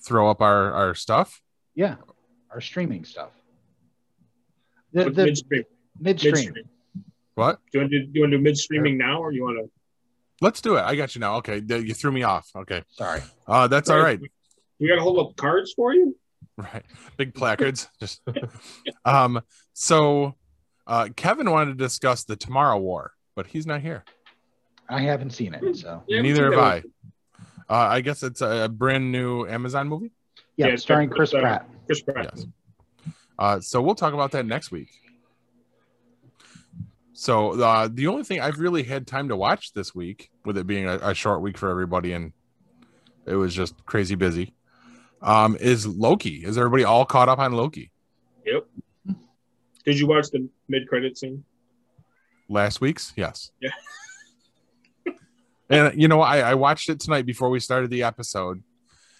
throw up our, our stuff. Yeah, our streaming stuff. The, With the midstream. midstream. midstream. What? Do you want to do, do you want to do mid streaming now, or you want to? Let's do it. I got you now. Okay. You threw me off. Okay. Sorry. Uh, that's all right. We got to hold up cards for you. Right. Big placards. Just um so uh Kevin wanted to discuss the Tomorrow War, but he's not here. I haven't seen it, so Yeah, Neither have I. Uh, I guess it's a, a brand new Amazon movie. yeah, Yeah, it's starring Chris Pratt. Chris Pratt. Yes. Uh, so we'll talk about that next week. So uh, the only thing I've really had time to watch this week, with it being a, a short week for everybody, and it was just crazy busy, um, is Loki. Is everybody all caught up on Loki? Yep. Did you watch the mid credit scene? Last week's, yes. Yeah. and you know, I, I watched it tonight before we started the episode.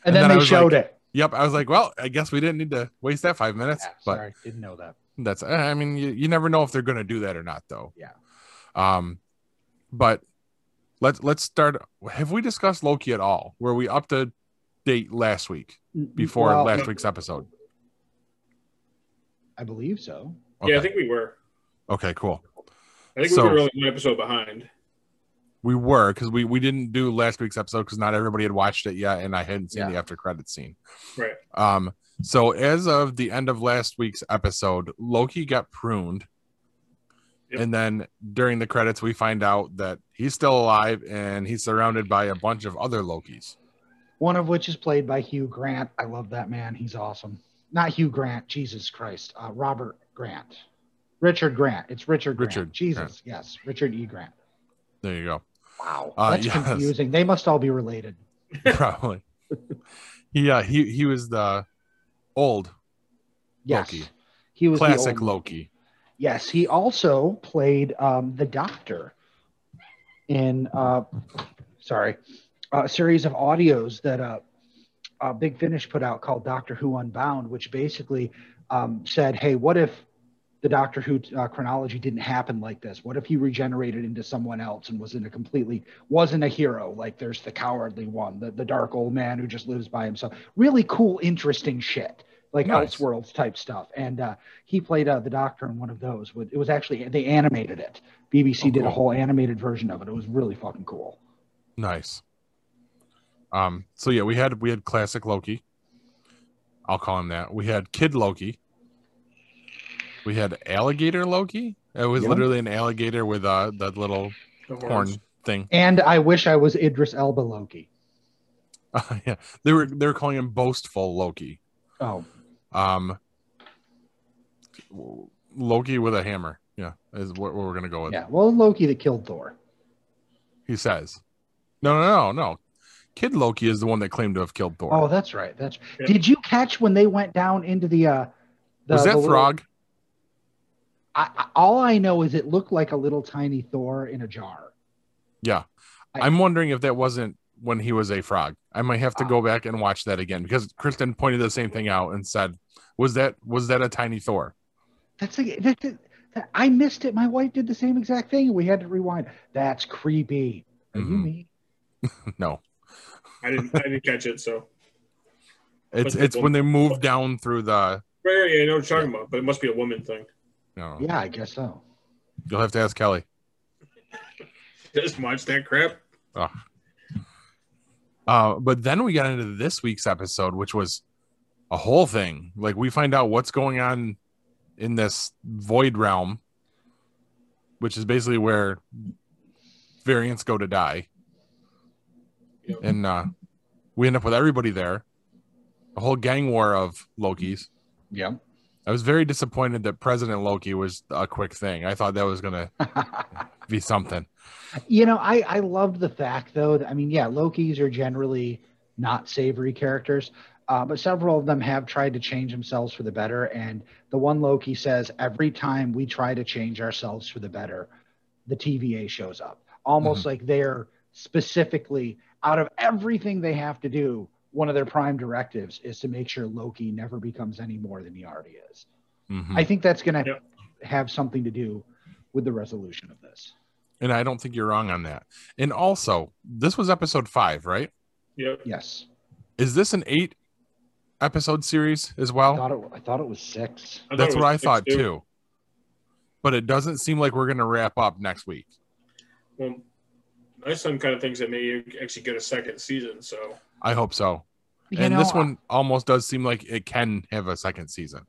And, and then, then they showed like- it. Yep, I was like, well, I guess we didn't need to waste that five minutes, Yeah, but sorry, didn't know that. that's i mean you, you never know if they're going to do that or not though Yeah. um but let's let's start have we discussed loki at all were we up to date last week before Well, last week's episode I believe so. okay Yeah, I think we were. okay cool I think So- we were only one episode behind. we were because we we didn't do last week's episode because not everybody had watched it yet and i hadn't seen Yeah. the after credit scene Right. um so as of the end of last week's episode loki got pruned Yep. And then during the credits, we find out that he's still alive and he's surrounded by a bunch of other Lokis. One of which is played by Hugh Grant. I love that man. He's awesome. Not Hugh Grant. Jesus Christ. Uh, Robert Grant. Richard Grant. It's Richard Grant. Richard Jesus. Grant. Yes. Richard E. Grant. There you go. Wow. Uh, That's yes. confusing. They must all be related. Probably. yeah, he he was the old Yes. Loki. He was the classic Loki. Yes, he also played um, the Doctor in uh, sorry a series of audios that uh, uh, Big Finish put out called Doctor Who Unbound, which basically um, said, "Hey, what if the Doctor Who uh, chronology didn't happen like this? What if he regenerated into someone else and was in a completely wasn't a hero? Like there's the cowardly one, the the dark old man who just lives by himself. Really cool, interesting shit." Like Nice. Elseworlds type stuff, and uh, he played uh, the Doctor in one of those. It was actually they animated it. BBC Oh, did a whole animated version of it. It was really fucking cool. Nice. Um, so yeah, we had we had classic Loki. I'll call him that. We had Kid Loki. We had Alligator Loki. It was Yeah. literally an alligator with uh that little The horn horns. thing. And I wish I was Idris Elba Loki. yeah, they were they were calling him boastful Loki. Oh, Um, Loki with a hammer. Yeah, is what, what we're gonna go with. yeah. Well, Loki that killed Thor. He says, "No, no, no, no." Kid Loki is the one that claimed to have killed Thor. Oh, that's right. That's. Yeah. Did you catch when they went down into the? uh the, was the that little- Frog? I, I, all I know is it looked like a little tiny Thor in a jar. Yeah. I- I'm wondering if that wasn't when he was a frog. I might have to go back and watch that again because Kristen pointed the same thing out and said, "Was that was that a tiny Thor?" That's a, that, that, that- I missed it. My wife did the same exact thing. We had to rewind. That's creepy. Are you Mhm. me? No. I didn't. I didn't catch it. So It's it's when they move down through the right, right, yeah, I know what you're talking about, but it must be a woman thing. you know, Yeah, I guess so. you'll have to ask Kelly. Just watch that crap. Uh, but then we got into this week's episode, which was a whole thing. Like we find out what's going on in this void realm, which is basically where variants go to die. Yep. And uh, we end up with everybody there, a whole gang war of Lokis. Yeah. I was very disappointed that President Loki was a quick thing. I thought that was gonna be something. You know, I I loved the fact though. That, I mean, yeah, Lokis are generally not savory characters, uh, but several of them have tried to change themselves for the better. And the one Loki says, every time we try to change ourselves for the better, the TVA shows up, almost like they're specifically out of everything they have to do. One of their prime directives is to make sure Loki never becomes any more than he already is. Mhm. I think that's going to Yep. have something to do with the resolution of this. and I don't think you're wrong on that. And also, this was episode five, right? Yep. Yes. Is this an eight episode series as I well? thought it, I thought it was six. I That's it what I was six, thought too. But it doesn't seem like we're gonna wrap up next week. Well, my son kind of thinks that may actually get a second season. So I hope so. You and know, this one almost does seem like it can have a second season.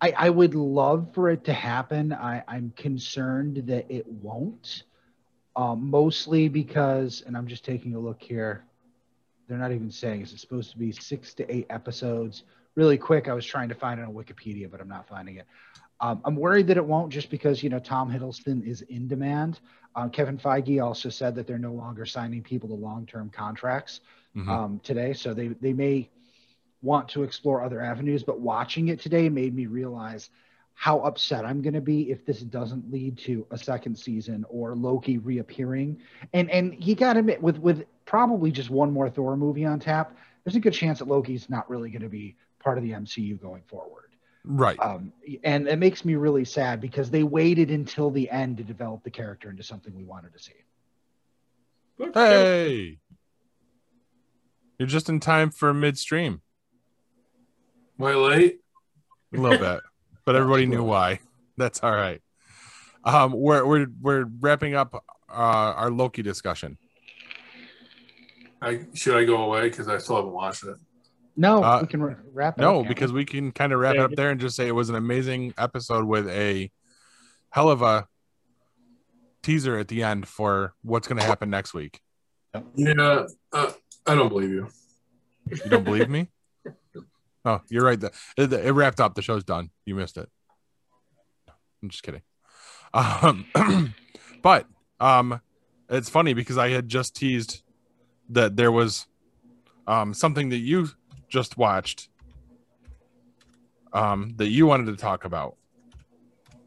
I, I would love for it to happen. I, I'm concerned that it won't, um, mostly because, and I'm just taking a look here. They're not even saying is it supposed to be six to eight episodes. Really quick, I was trying to find it on Wikipedia, but I'm not finding it. Um, I'm worried that it won't just because you know Tom Hiddleston is in demand. Uh, Kevin Feige also said that they're no longer signing people to long-term contracts Mhm. um, today, so they they may want to explore other avenues. But watching it today made me realize how upset I'm going to be if this doesn't lead to a second season or Loki reappearing. And and you got to admit, with with probably just one more Thor movie on tap, there's a good chance that Loki's not really going to be part of the MCU going forward. Right. Um, and it makes me really sad because they waited until the end to develop the character into something we wanted to see. Hey. You're just in time for midstream. Way late. A little bit. But everybody knew why. That's all right. Um, we're we're we're wrapping up uh, our Loki discussion. I should I go away because I still haven't watched it. No, Uh, we can wrap it No, up. can't because we? we can kind of wrap it Yeah. up there and just say it was an amazing episode with a hell of a teaser at the end for what's going to happen next week. Yeah, uh, I don't believe you. You don't believe me? Oh, you're right. The- It, it wrapped up. The show's done. You missed it. I'm just kidding. Um, but um, it's funny because I had just teased that there was um something that you just watched um that you wanted to talk about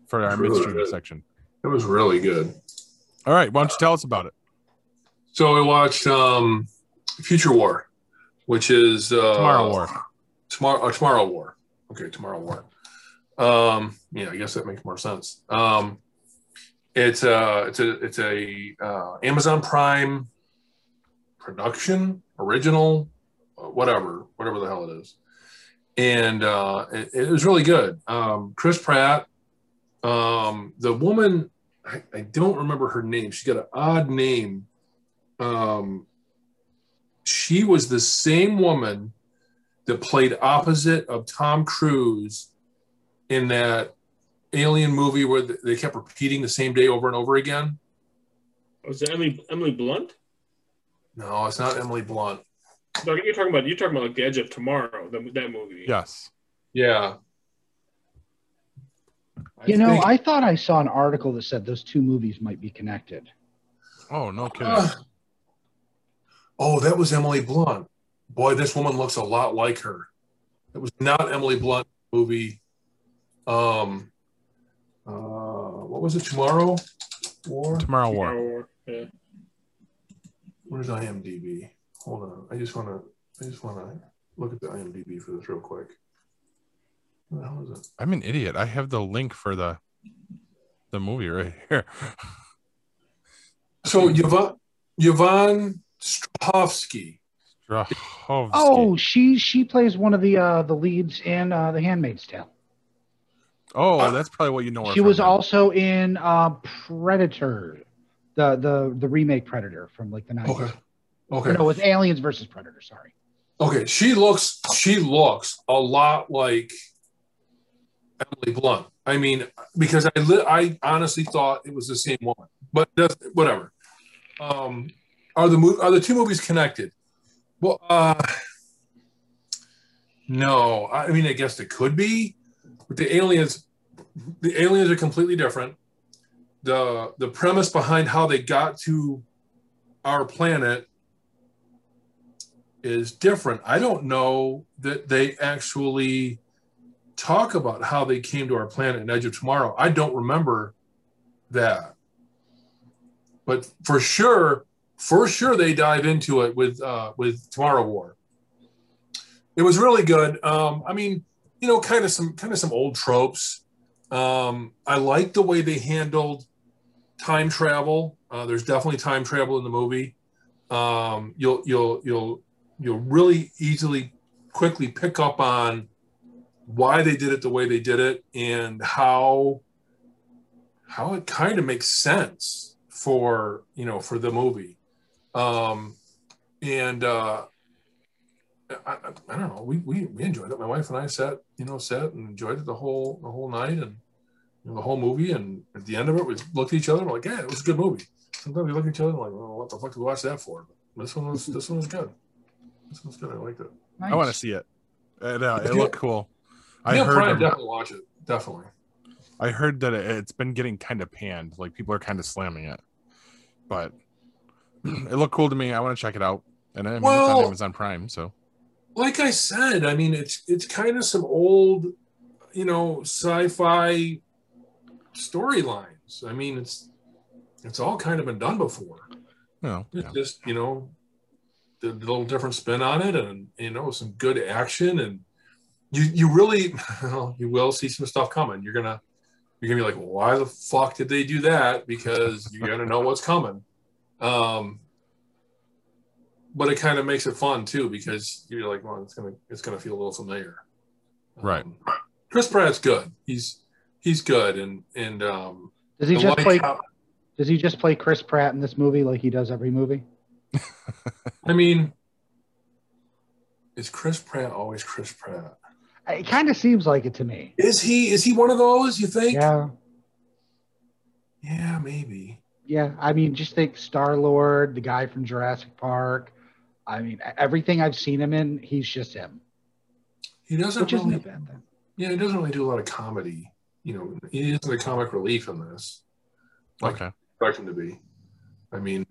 for our Really midstream good. section. It was really good. All right, why don't you tell us about it? So I watched um, Future War, which is uh, Tomorrow War. Tomorrow, uh, Tomorrow War. Okay, Tomorrow War. Um, yeah, I guess that makes more sense. Um, it's a it's a it's a uh, Amazon Prime production, original, uh, whatever, whatever the hell it is, and uh, it, it was really good. Um, Chris Pratt, um, the woman, I, I don't remember her name. She's got an odd name. Um, she was the same woman that played opposite of Tom Cruise in that alien movie where they kept repeating the same day over and over again. Was it Emily Emily Blunt? No, it's not Emily Blunt. No, you're talking about you're talking about like the Edge of Tomorrow, the, that movie. Yes. Yeah. You know, think- I thought I saw an article that said those two movies might be connected. Oh, no kidding. Uh, oh, that was Emily Blunt. Boy, this woman looks a lot like her. It was not Emily Blunt movie. Um, uh, what was it? Tomorrow War. Tomorrow War. Tomorrow War. Yeah. Where's IMDb? Hold on. I just want to. I just want to look at the IMDb for this real quick. What the hell is it? I'm an idiot. I have the link for the the movie right here. So Yvonne Yvonne Strahovski. Strahovski. Oh, she she plays one of the uh the leads in uh The Handmaid's Tale. oh, that's probably what you know. her She from was then. also in uh Predator, the the the remake Predator from like the 90s. Okay. Or Okay. No, it's Aliens versus Predator. Sorry. Okay. She looks. She looks a lot like Emily Blunt. I mean, because I li- I honestly thought it was the same woman, but that's whatever. Um, are the mo- are the two movies connected? Well, uh, no. I mean, I guess it could be, but the aliens, the aliens are completely different. the The premise behind how they got to our planet is different. I don't know that they actually talk about how they came to our planet in Edge of Tomorrow. I don't remember that. But for sure, for sure they dive into it with uh, with Tomorrow War. It was really good. Um, I mean, you know, kind of some kind of some old tropes. Um, I like the way they handled time travel. Uh, there's definitely time travel in the movie. Um, you'll you'll you'll you'll really easily quickly pick up on why they did it the way they did it and how how it kind of makes sense for you know for the movie. Um and uh I, I, don't know. We, we we enjoyed it. My wife and i sat you know sat and enjoyed it the whole the whole night and you know, the whole movie. And at the end of it we looked at each other and we're like yeah it was a good movie. Sometimes we look at each other and like well, what the fuck did we watch that for? But this one was this one was good this one's good i liked it I want to see it. It, uh, it looked cool. I yeah, heard. Prime, definitely watch it. Definitely. I heard that it, it's been getting kind of panned. Like people are kind of slamming it, but it looked cool to me. I want to check it out. And I mean, it's on Amazon Prime, so Like I said, I mean, it's it's kind of some old, you know, sci-fi storylines. I mean, it's it's all kind of been done before. you know, It's yeah. just you know, the, the little different spin on it, and you know, some good action, and you you really, well, you will see some stuff coming. You're gonna you're gonna be like, why the fuck did they do that? Because you're gonna know what's coming. Um, but it kind of makes it fun too because you're like, well, it's gonna it's gonna feel a little familiar. Right. Um, Chris Pratt's good. He's he's good, and and um, Does he just play? how- Does he just play Chris Pratt in this movie like he does every movie? I mean, is Chris Pratt always Chris Pratt? It kind of seems like it to me. Is he is he one of those? You think? Yeah. Yeah, maybe. yeah, I mean, just think Star Lord, the guy from Jurassic Park. I mean, everything I've seen him in, he's just him, He doesn't which really, bad thing. yeah, he doesn't really do a lot of comedy. You know, he isn't a comic relief in this. Like, Okay. expect him to be. I mean,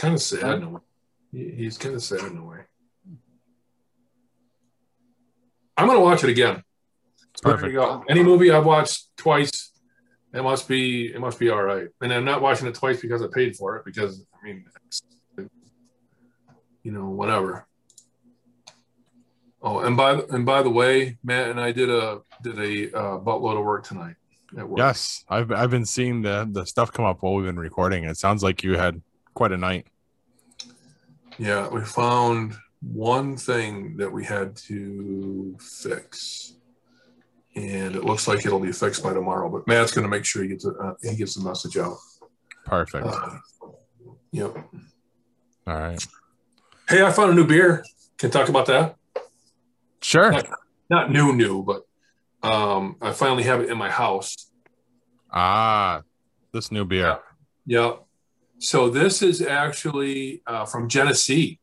kind of sad in a way. He's kind of sad in a way. I'm gonna watch it again. So there Perfect. you go. Any movie I've watched twice, it must be it must be all right. And I'm not watching it twice because I paid for it. Because I mean, it's, you know, whatever. Oh, and by and by the way, Matt and I did a did a uh, buttload of work tonight at work. Yes, I've I've been seeing the the stuff come up while we've been recording. It sounds like you had quite a night. Yeah, we found one thing that we had to fix, and it looks like it'll be fixed by tomorrow. But Matt's going to make sure he gets it, uh, he gets the message out. Perfect. Uh, yep. All right. Hey, I found a new beer. Can talk about that? Sure. Not new, new, but um, I finally have it in my house. Ah, this new beer. Yep. So this is actually uh, from Genesee.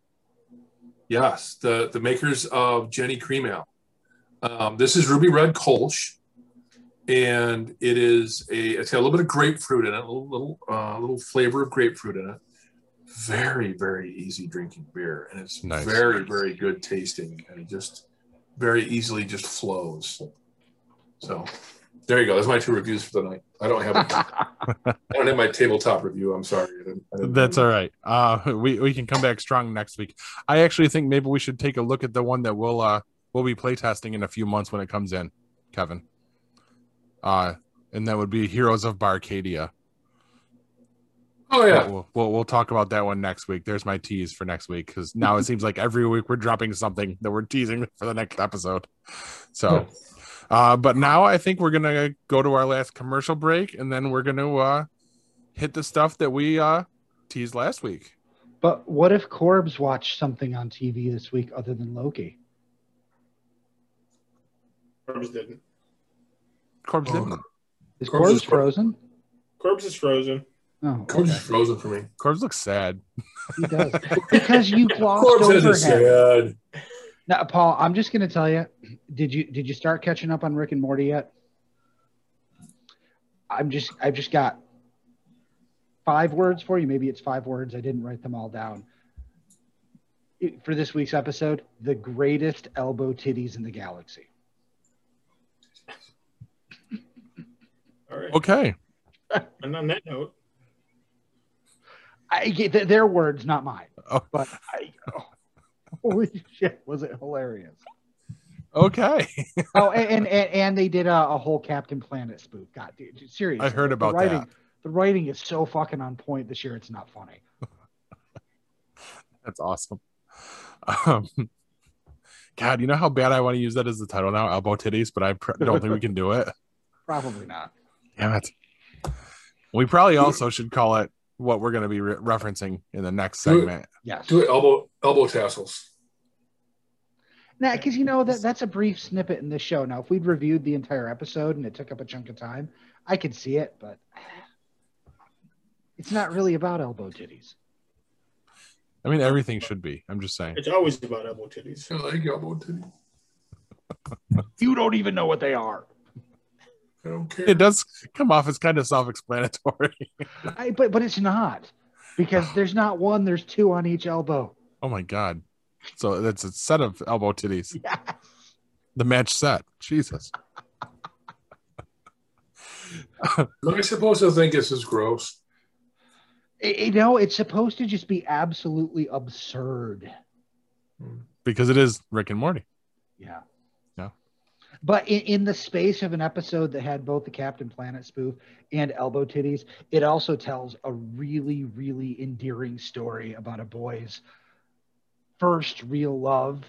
Yes, the the makers of Genny Cream Ale. Um, this is Ruby Red Kolsch, and it is a it's got a little bit of grapefruit in it, a little little uh, little flavor of grapefruit in it. Very very easy drinking beer, and it's Nice. very very good tasting, and it just very easily just flows. So there you go. That's my two reviews for the night. I don't have I don't have my tabletop review. I'm sorry. I didn't, I didn't That's all right. Uh, we we can come back strong next week. I actually think maybe we should take a look at the one that we'll uh we'll be playtesting in a few months when it comes in, Kevin. Uh, and that would be Heroes of Barcadia. Oh yeah. We'll, we'll we'll talk about that one next week. There's my tease for next week because now it seems like every week we're dropping something that we're teasing for the next episode. So, uh, but now I think we're gonna go to our last commercial break and then we're gonna uh hit the stuff that we uh teased last week. But what if Corbs watched something on TV this week other than Loki? Corbs didn't. Corbs Oh. didn't. Is Corbs Corbs is frozen? Corbs is frozen. Oh, Corbs okay. is frozen for me. Corbs looks sad. he does because you glossed Corbs over is him. sad. Now, Paul, I'm just going to tell you. Did you did you start catching up on Rick and Morty yet? I'm just I've just got five words for you. Maybe it's five words. I didn't write them all down. It- for this week's episode, the greatest elbow titties in the galaxy. All right. Okay. And on that note, I get th- their words, not mine. Oh. But I, oh, holy shit, was it hilarious? Okay. Oh, and and, and, they did a, a whole Captain Planet spoof. God, dude, seriously. I heard about the writing, that. The writing is so fucking on point this year. It's not funny. That's awesome. Um, God, you know how bad I want to use that as the title now, elbow titties, but I pr- don't think we can do it. Probably not. Damn it. We probably also should call it what we're going to be re- referencing in the next Do it. segment. Yes. Do it elbow elbow tassels. Now, because you know that that's a brief snippet in this show. Now, if we'd reviewed the entire episode and it took up a chunk of time, I could see it, but it's not really about elbow titties. I mean, everything should be. I'm just saying. it's always about elbow titties. I like elbow titties. You don't even know what they are. I don't care. It does come off as kind of self explanatory. I, but but it's not because there's not one. There's two on each elbow. oh my God. So that's a set of elbow titties. Yes. The match set. Jesus. Am I supposed to think this is gross? I- You know, it's supposed to just be absolutely absurd. Hmm. Because it is Rick and Morty. Yeah. Yeah. But in, in the space of an episode that had both the Captain Planet spoof and elbow titties, it also tells a really, really endearing story about a boy's first real love,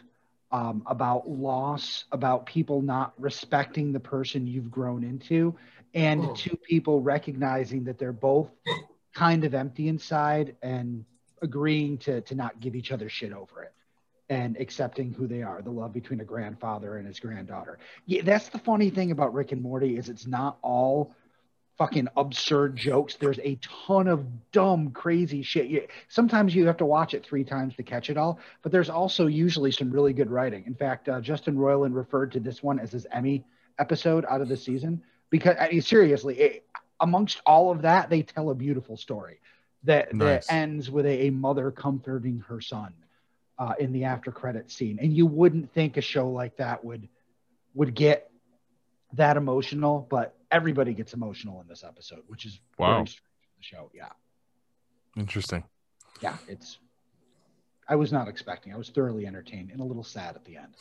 um, about loss, about people not respecting the person you've grown into, and Oh. two people recognizing that they're both kind of empty inside and agreeing to to not give each other shit over it. And accepting who they are, the love between a grandfather and his granddaughter. Yeah, that's the funny thing about Rick and Morty is it's not all fucking absurd jokes. There's a ton of dumb, crazy shit. You, sometimes you have to watch it three times to catch it all, but there's also usually some really good writing. In fact, uh, Justin Roiland referred to this one as his Emmy episode out of the season because, I mean, seriously, it, amongst all of that, they tell a beautiful story that, Nice. that ends with a, a mother comforting her son uh, in the after credit scene. And you wouldn't think a show like that would would get that emotional, but everybody gets emotional in this episode, which is Wow. very strange for the show. Yeah, Interesting. yeah, it's. I was not expecting. I was thoroughly entertained and a little sad at the end.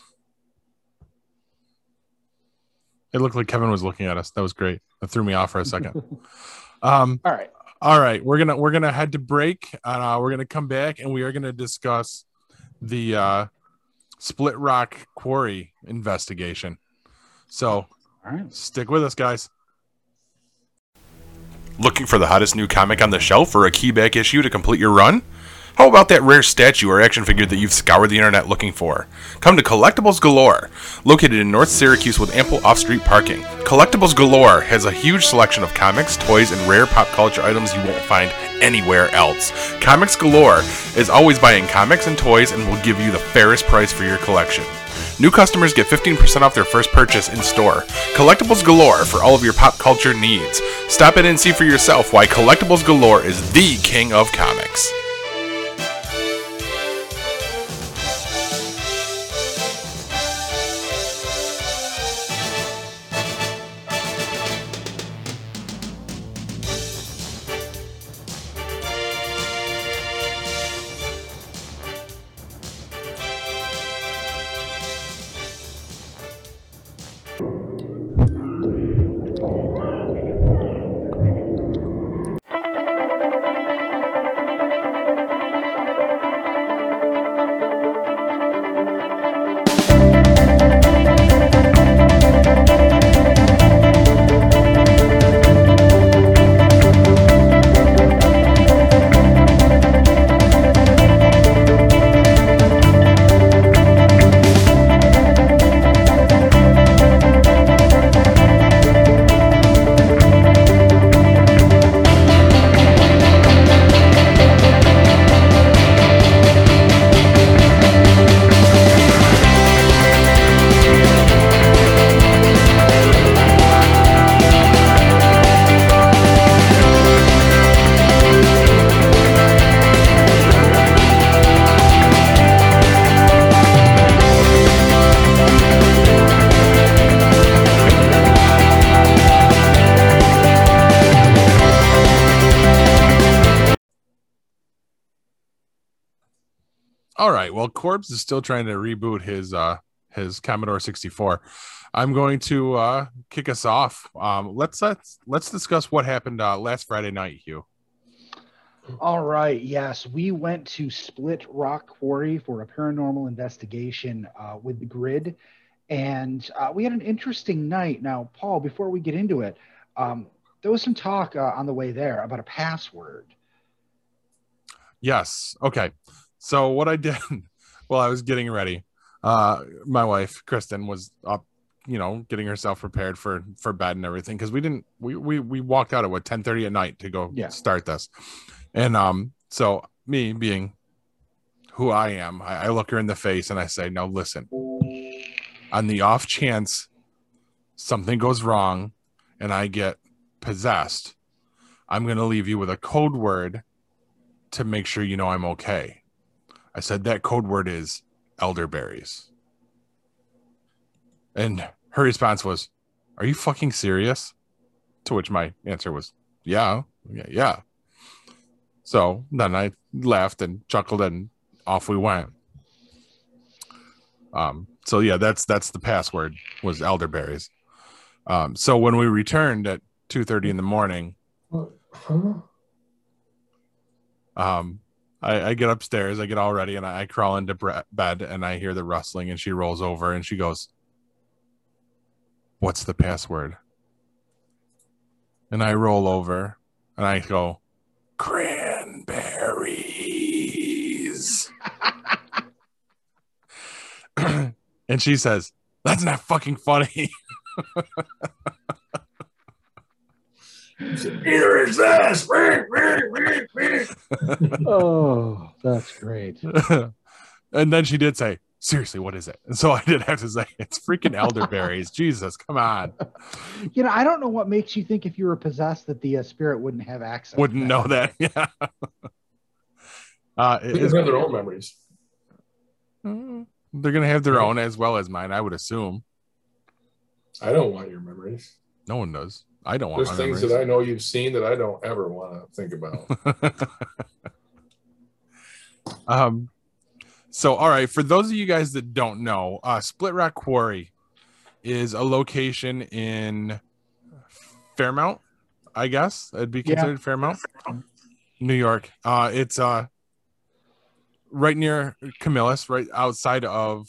It looked like Kevin was looking at us. That was great. That threw me off for a second. um, All right, all right, we're gonna we're gonna head to break. Uh, we're gonna come back and we are gonna discuss the uh, Split Rock Quarry investigation. So all right. stick with us, guys. Looking for the hottest new comic on the shelf or a key back issue to complete your run? How about that rare statue or action figure that you've scoured the internet looking for? Come to Collectibles Galore, located in North Syracuse with ample off street parking. Collectibles Galore has a huge selection of comics, toys, and rare pop culture items you won't find anywhere else. Comics Galore is always buying comics and toys and will give you the fairest price for your collection. New customers get 15% off their first purchase in store. Collectibles Galore for all of your pop culture needs. Stop in and see for yourself why Collectibles Galore is the king of comics. Corbs is still trying to reboot his uh his Commodore 64. I'm going to uh kick us off. Um let's let's let's discuss what happened uh last Friday night, Hugh. All right. Yes, we went to Split Rock Quarry for a paranormal investigation uh, with the grid, and uh, we had an interesting night. Now, Paul, before we get into it, um, there was some talk uh, on the way there about a password. Yes. Okay. So what I did while I was getting ready, uh my wife, Kristen, was up, you know, getting herself prepared for for bed and everything. Cause we didn't we we we walked out at what 10 30 at night to go Yeah. start this. And um, so me being who I am, I, I look her in the face and I say, "Now listen, on the off chance something goes wrong and I get possessed, I'm gonna leave you with a code word to make sure you know I'm okay. I said that code word is elderberries. And her response was, Are you fucking serious? To which my answer was, Yeah, yeah, yeah. So then I laughed and chuckled and off we went. Um, so yeah, that's that's the password was elderberries. Um, so when we returned at two thirty in the morning, um I, I get upstairs i get all ready and i, I crawl into bre- bed and i hear the rustling and she rolls over and she goes what's the password and i roll over and i go cranberries And she says, That's not fucking funny. Neither is this. Oh, that's great. and then she did say, Seriously, what is it? And so I did have to say, It's freaking elderberries. Jesus, come on. You know, I don't know what makes you think if you were possessed that the uh, spirit wouldn't have access. Wouldn't know that. Yeah. Uh, They have their own memories. Mm, they're gonna have their own as well as mine, I would assume. I don't want your memories. No one does. I don't want There's things memories. that I know you've seen that I don't ever want to think about. um so all right for those of you guys that don't know uh split rock quarry is a location in fairmount i guess it'd be Yeah. considered fairmount new york uh it's uh right near camillus right outside of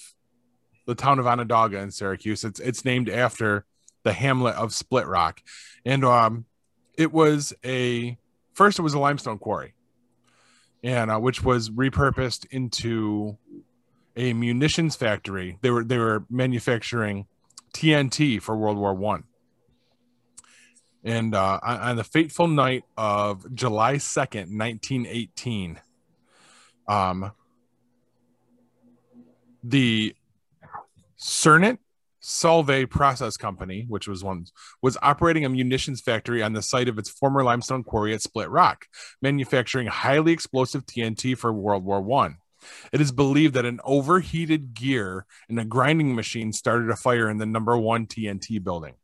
the town of onondaga in syracuse it's it's named after the hamlet of split rock and um it was a first it was a limestone quarry and uh, which was repurposed into a munitions factory. They were they were manufacturing TNT for World War One. And uh, on, the fateful night of July second, nineteen eighteen, um, the Semet Solvay Process Company, which was one, was operating a munitions factory on the site of its former limestone quarry at Split Rock manufacturing highly explosive TNT for World War One. It is believed that an overheated gear in a grinding machine started a fire in the number one TNT building.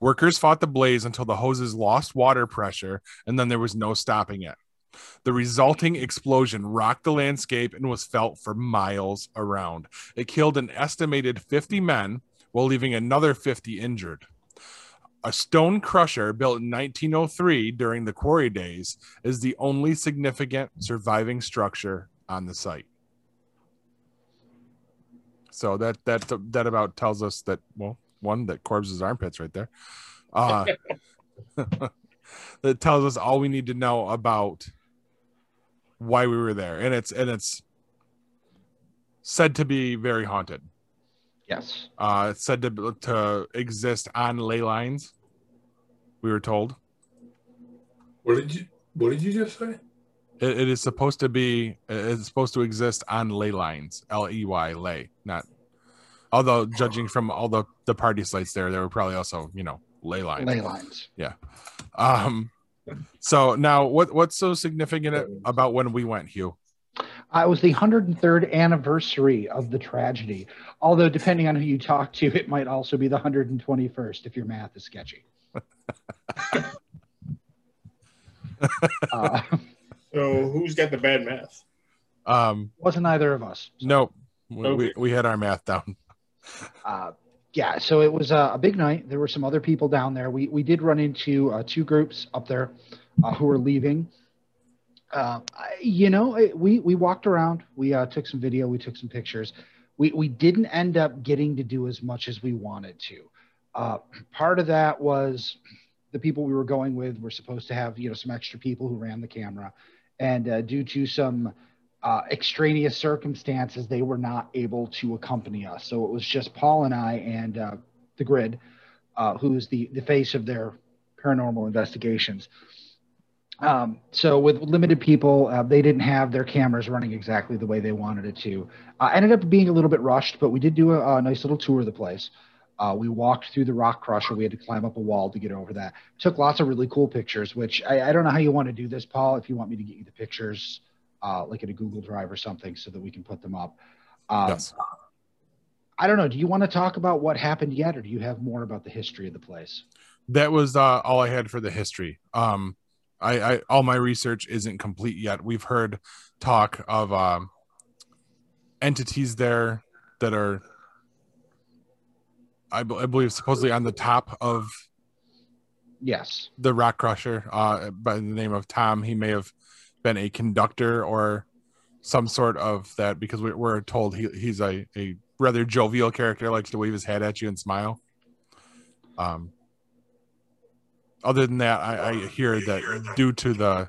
Workers fought the blaze until the hoses lost water pressure and then there was no stopping it. The resulting explosion rocked the landscape and was felt for miles around. It killed an estimated 50 men while leaving another 50 injured. A stone crusher built in 1903 during the quarry days is the only significant surviving structure on the site. So that that that about tells us that well, one that Corbs' armpits right there. Uh, that tells us all we need to know about why we were there, and it's and it's said to be very haunted. Yes. Uh, it's said to to exist on ley lines. We were told. What did you What did you just say? It, it is supposed to be. It's supposed to exist on ley lines. L E Y ley, not. Although judging from all the the party sites there, there were probably also you know ley lines. Ley lines. Yeah. Um. So now, what what's so significant about when we went, Hugh? Uh, it was the 103rd anniversary of the tragedy. Although, depending on who you talk to, it might also be the 121st if your math is sketchy. uh, So who's got the bad math? Um. wasn't either of us. Nope. We, we, Okay. we had our math down. uh, yeah, so it was uh, a big night. There were some other people down there. We we did run into uh, two groups up there uh, who were leaving. Uh, you know, we we walked around. We uh, took some video. We took some pictures. We we didn't end up getting to do as much as we wanted to. Uh, part of that was the people we were going with were supposed to have you know some extra people who ran the camera, and uh, due to some uh, extraneous circumstances, they were not able to accompany us. So it was just Paul and I and uh, the grid, who's the, the face of their paranormal investigations. Um, so with limited people, uh, they didn't have their cameras running exactly the way they wanted it to. Uh, ended up being a little bit rushed, but we did do a, a nice little tour of the place. Uh, we walked through the rock crusher. We had to climb up a wall to get over that. Took lots of really cool pictures, which I, I don't know how you want to do this, Paul. If you want me to get you the pictures, uh, like in a Google Drive or something, so that we can put them up. Um, Yes. I don't know. Do you want to talk about what happened yet, or do you have more about the history of the place? That was uh, all I had for the history. Um, I, I all my research isn't complete yet. We've heard talk of um, entities there that are, I, believe, supposedly on the top of Yes. the rock crusher uh, by the name of Tom. He may have been a conductor or some sort of that because we, we're told he, he's a, a rather jovial character, likes to wave his hat at you and smile. Um, other than that, I, I hear that due to the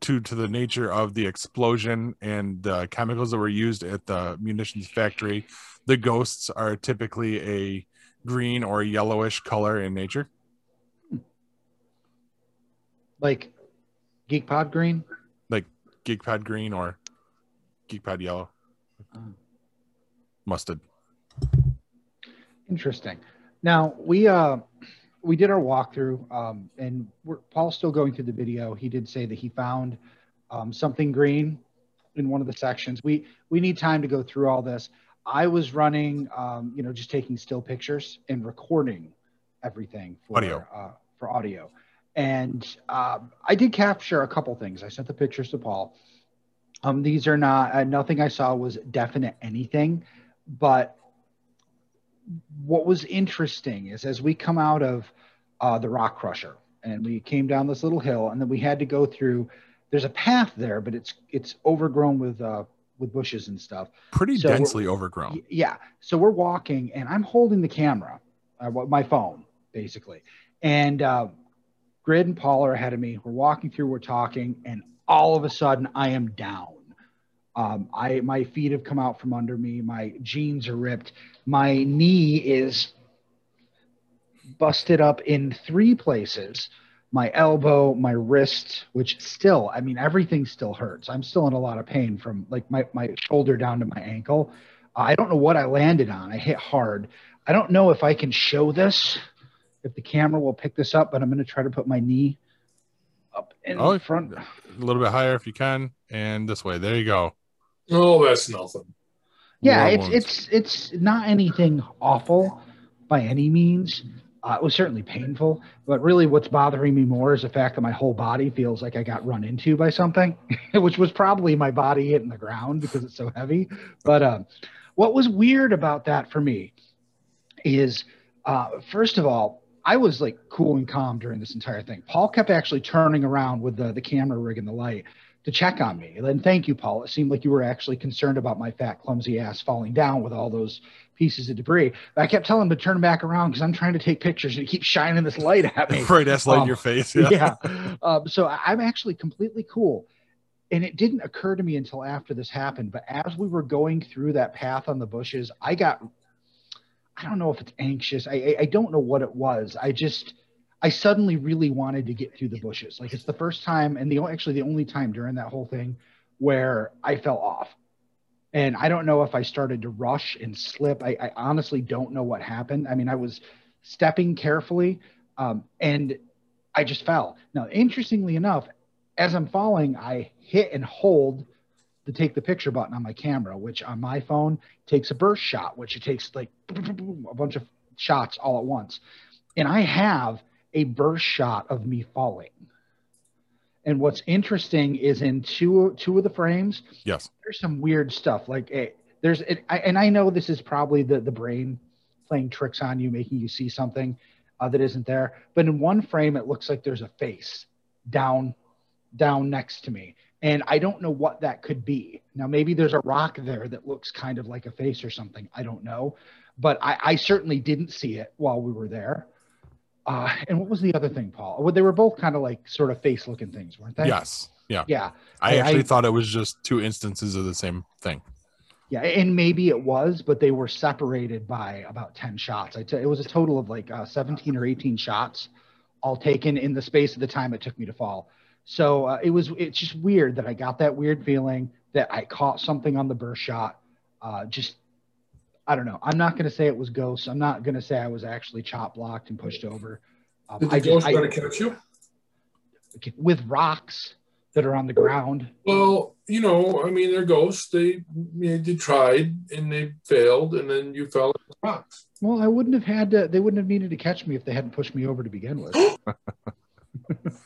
to to the nature of the explosion and the chemicals that were used at the munitions factory, the ghosts are typically a green or yellowish color in nature. Like Geek Pod Green. Like GeekPod green or GeekPod yellow. Mustard. Interesting. Now we uh we did our walkthrough, um, and we're, Paul's still going through the video. He did say that he found um, something green in one of the sections. We we need time to go through all this. I was running, um, you know, just taking still pictures and recording everything for Audio. Uh, for audio, and um, I did capture a couple things. I sent the pictures to Paul. Um, these are not uh, nothing I saw was definite anything, but what was interesting is as we come out of uh, the rock crusher and we came down this little hill and then we had to go through there's a path there but it's it's overgrown with uh with bushes and stuff. Pretty So densely overgrown. Yeah. So we're walking and i'm holding the camera uh, my phone basically. And uh grid and paul are ahead of me. We're walking through we're talking and all of a sudden i am down um, I my feet have come out from under me. My jeans are ripped. My knee is busted up in three places. My elbow, my wrist, which still, I mean, everything still hurts. I'm still in a lot of pain from like my, my shoulder down to my ankle. I don't know what I landed on. I hit hard. I don't know if I can show this, if the camera will pick this up, but I'm going to try to put my knee up in front. A little bit higher if you can, and this way. There you go. Oh, that's nothing. yeah War it's wounds. it's it's not anything awful by any means uh, it was certainly painful but really what's bothering me more is the fact that my whole body feels like i got run into by something which was probably my body hitting the ground because it's so heavy but um, what was weird about that for me is uh, first of all i was like cool and calm during this entire thing paul kept actually turning around with the, the camera rig and the light to check on me. And thank you, Paul. It seemed like you were actually concerned about my fat, clumsy ass falling down with all those pieces of debris. But I kept telling him to turn back around because I'm trying to take pictures and he keeps shining this light at me. Right, that's light in Um, your face. yeah. Yeah. Um, so I'm actually completely cool. And it didn't occur to me until after this happened. But as we were going through that path on the bushes, I got, I don't know if it's anxious. I, I, I don't know what it was. I just, I suddenly really wanted to get through the bushes. Like it's the first time, and the actually the only time during that whole thing where I fell off. And I don't know if I started to rush and slip. I, I honestly don't know what happened. I mean, I was stepping carefully, um, and I just fell. Now, interestingly enough, as I'm falling, I hit and hold the take the picture button on my camera, which on my phone takes a burst shot, which it takes like a bunch of shots all at once. And I have a burst shot of me falling. And what's interesting is in two two of the frames, Yes. there's some weird stuff. Like it, there's, it, I, and I know this is probably the the brain playing tricks on you, making you see something uh, that isn't there. But in one frame, it looks like there's a face down down next to me, and I don't know what that could be. Now maybe there's a rock there that looks kind of like a face or something. I don't know, but I, I certainly didn't see it while we were there. Uh, and what was the other thing, Paul? Well, they were both kind of like sort of face looking things, weren't they? Yes. Yeah. Yeah. I I- actually I- thought it was just two instances of the same thing. Yeah, and maybe it was, but they were separated by about 10 shots. I t- it was a total of like uh, 17 or 18 shots, all taken in the space of the time it took me to fall. So uh, it was, it's just weird that I got that weird feeling that I caught something on the burst shot. Uh, just, I don't know. I'm not going to say it was ghosts. I'm not going to say I was actually chop blocked and pushed over. Um, Did the I just, ghost I- try to catch you? with rocks that are on the ground. Well, you know, I mean, they're ghosts. They, they tried and they failed, and then you fell in the rocks. Well, I wouldn't have had to, they wouldn't have needed to catch me if they hadn't pushed me over to begin with.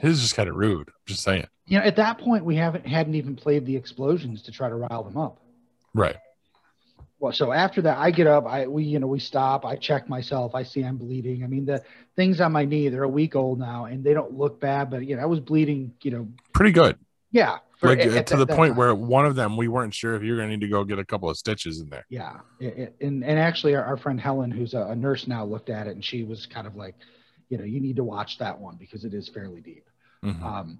His is just kind of rude. I'm just saying. you know, at that point, we haven't hadn't even played the explosions to try to rile them up. Right. Well, so after that, I get up. I we you know we stop. I check myself. I see I'm bleeding. I mean, the things on my knee they're a week old now, and they don't look bad. But you know, I was bleeding. You know, Pretty good. yeah, for- Like at- uh, at to the that point time. where one of them we weren't sure if you're going to need to go get a couple of stitches in there. yeah, it- it- and and actually, our, our friend Helen, who's a, a nurse now, looked at it, and she was kind of like, you know, you need to watch that one because it is fairly deep. Mhm. Um,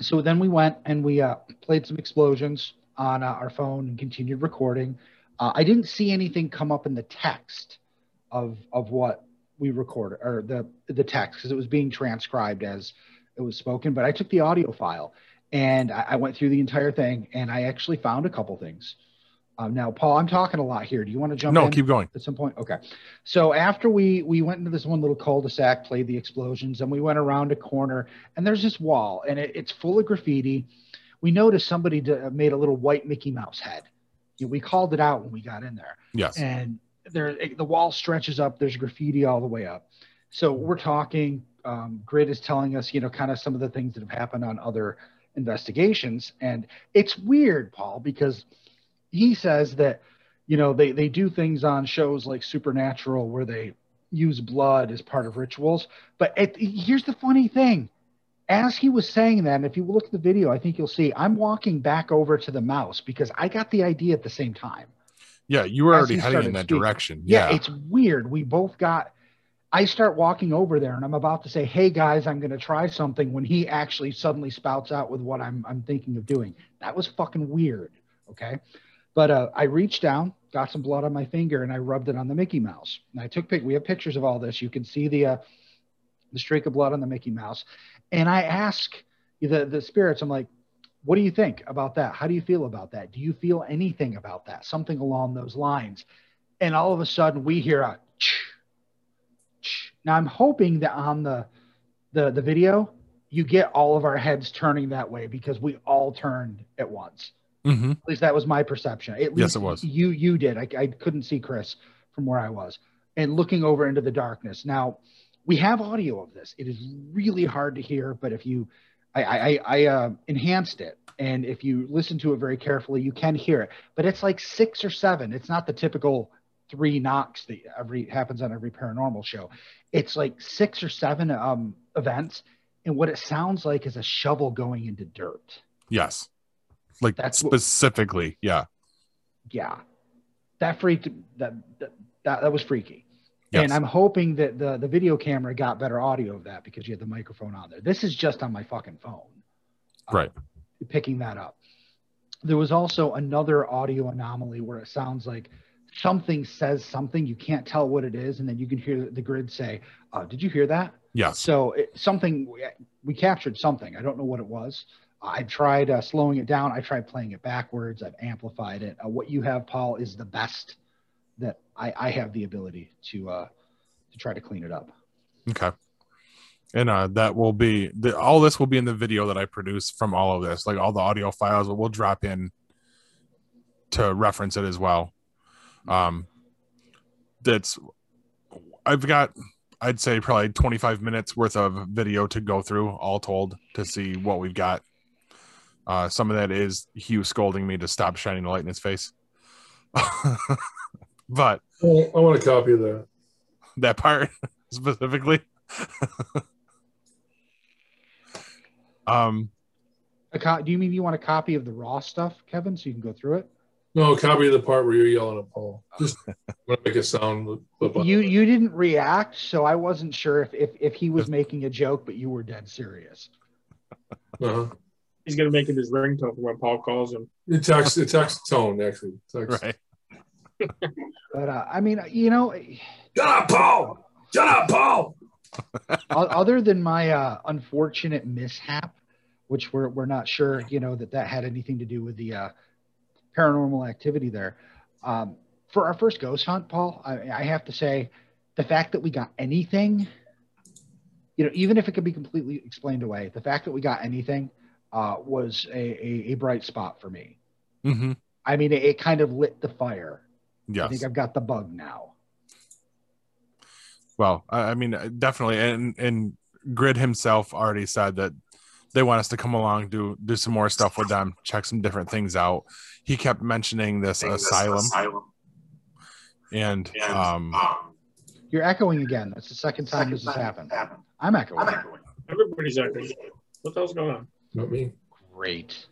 so then we went and we uh, played some explosions on uh, our phone and continued recording. Uh, I didn't see anything come up in the text of of what we recorded or the the text because it was being transcribed as it was spoken. But I took the audio file and I, I went through the entire thing and I actually found a couple things. Um, now, Paul, I'm talking a lot here. Do you want to jump No, in? keep going. at some point okay so after we we went into this one little cul-de-sac played the explosions and we went around a corner and there's this wall and it, it's full of graffiti we noticed somebody d- made a little white mickey mouse head we called it out when we got in there. Yes. and there it- the wall stretches up. There's graffiti all the way up. So we're talking um, grid is telling us you know kind of some of the things that have happened on other investigations. And it's weird paul because he says that you know they they do things on shows like supernatural where they use blood as part of rituals. But it, here's the funny thing as he was saying that and if you look at the video i think you'll see i'm walking back over to the mouse because i got the idea at the same time Yeah, you were already he heading in that speaking. direction. yeah, Yeah. it's weird. We both got. I start walking over there, and I'm about to say, "Hey guys, I'm going to try something." When he actually suddenly spouts out with what I'm I'm thinking of doing. That was fucking weird. Okay, but uh, I reached down, got some blood on my finger, and I rubbed it on the Mickey Mouse. And I took pic. We have pictures of all this. You can see the uh, the streak of blood on the Mickey Mouse. And I ask the the spirits. I'm like, what do you think about that? How do you feel about that? Do you feel anything about that? Something along those lines. And all of a sudden we hear a ch, ch. Now I'm hoping that on the the the video you get all of our heads turning that way because we all turned at once. Mm-hmm. At least that was my perception. At least Yes, it was. You you did. I, I couldn't see Chris from where I was, and looking over into the darkness. Now we have audio of this. It is really hard to hear, but if you, I I, I uh, enhanced it, and if you listen to it very carefully, you can hear it. But it's like six or seven. It's not the typical three knocks that every happens on every paranormal show. It's like six or seven um, events, and what it sounds like is a shovel going into dirt. Yes. Like That's what- specifically. Yeah. yeah that freaked that that, that, that was freaky Yes. and i'm hoping that the the video camera got better audio of that because you had the microphone on there this is just on my fucking phone uh, Right. picking that up there was also another audio anomaly where it sounds like something says something you can't tell what it is and then you can hear the grid say uh, did you hear that Yes. so it, something we, we captured something. I don't know what it was. I tried uh, slowing it down. I tried playing it backwards. I've amplified it. Uh, what you have, Paul, is the best that I, I have the ability to uh, to try to clean it up. Okay. And uh, that will be the, all this will be in the video that I produce from all of this, like all the audio files. We'll drop in to reference it as well. Um, that's I've got I'd say probably 25 minutes worth of video to go through, all told, to see what we've got. Uh, some of that is Hugh scolding me to stop shining the light in his face. but Well, I want a copy of that. that part specifically. um, A co- do you mean you want a copy of the raw stuff, Kevin, so you can go through it? No, a copy of the part where you're yelling at Paul. Just want to make a sound You you didn't react, so I wasn't sure if if, if he was making a joke, but you were dead serious. Uh-huh. He's gonna make it his ringtone for when Paul calls him. It text, it text tone actually. Text. right. But uh, I mean, you know, Shut up, Paul. Shut up, Paul. Other than my uh, unfortunate mishap, which we're, we're not sure, you know, that that had anything to do with the uh, paranormal activity there. Um, for our first ghost hunt, Paul, I, I have to say the fact that we got anything, you know, even if it could be completely explained away, the fact that we got anything uh, was a, a, a bright spot for me. Mm-hmm. I mean, it, it kind of lit the fire. I think I've got the bug now. Well, I, I mean, definitely, and and Grid himself already said that they want us to come along, do do some more stuff with them, check some different things out. He kept mentioning this asylum, and um, You're echoing again. That's the second time this has happened. I'm echoing. Everybody's echoing. What the hell's going on? Not me. Great.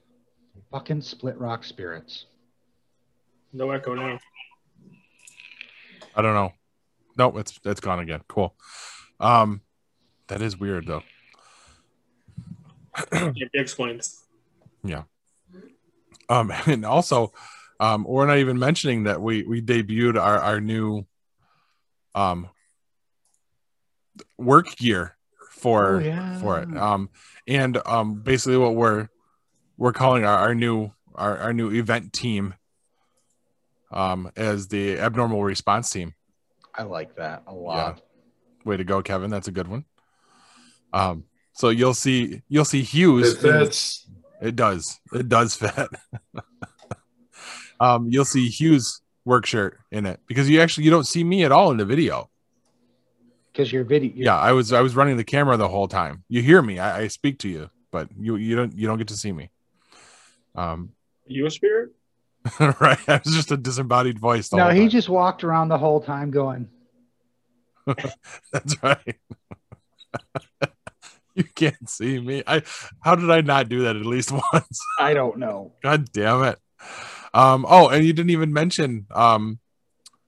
Fucking split rock spirits. No echo now. I don't know. No, it's it's gone again. Cool. Um, that is weird though. Like you explained. Um, and also, um, we're not even mentioning that we we debuted our our new um work gear for Oh, yeah. for it. Um, and um, basically what we're we're calling our, our new our, our new event team um as the abnormal response team. I like that a lot. Way to go, Kevin. That's a good one. Um, so you'll see you'll see Hugh's. It fits. It does. It does fit. um, you'll see Hugh's work shirt in it because you actually you don't see me at all in the video. Because your video, Yeah, I was I was running the camera the whole time. You hear me. I, I speak to you, but you you don't you don't get to see me. Um, You a spirit? right. I was just a disembodied voice. No, he time. just walked around the whole time going, That's right. you can't see me. I how did I not do that at least once? I don't know. God damn it. Um, oh, and you didn't even mention um,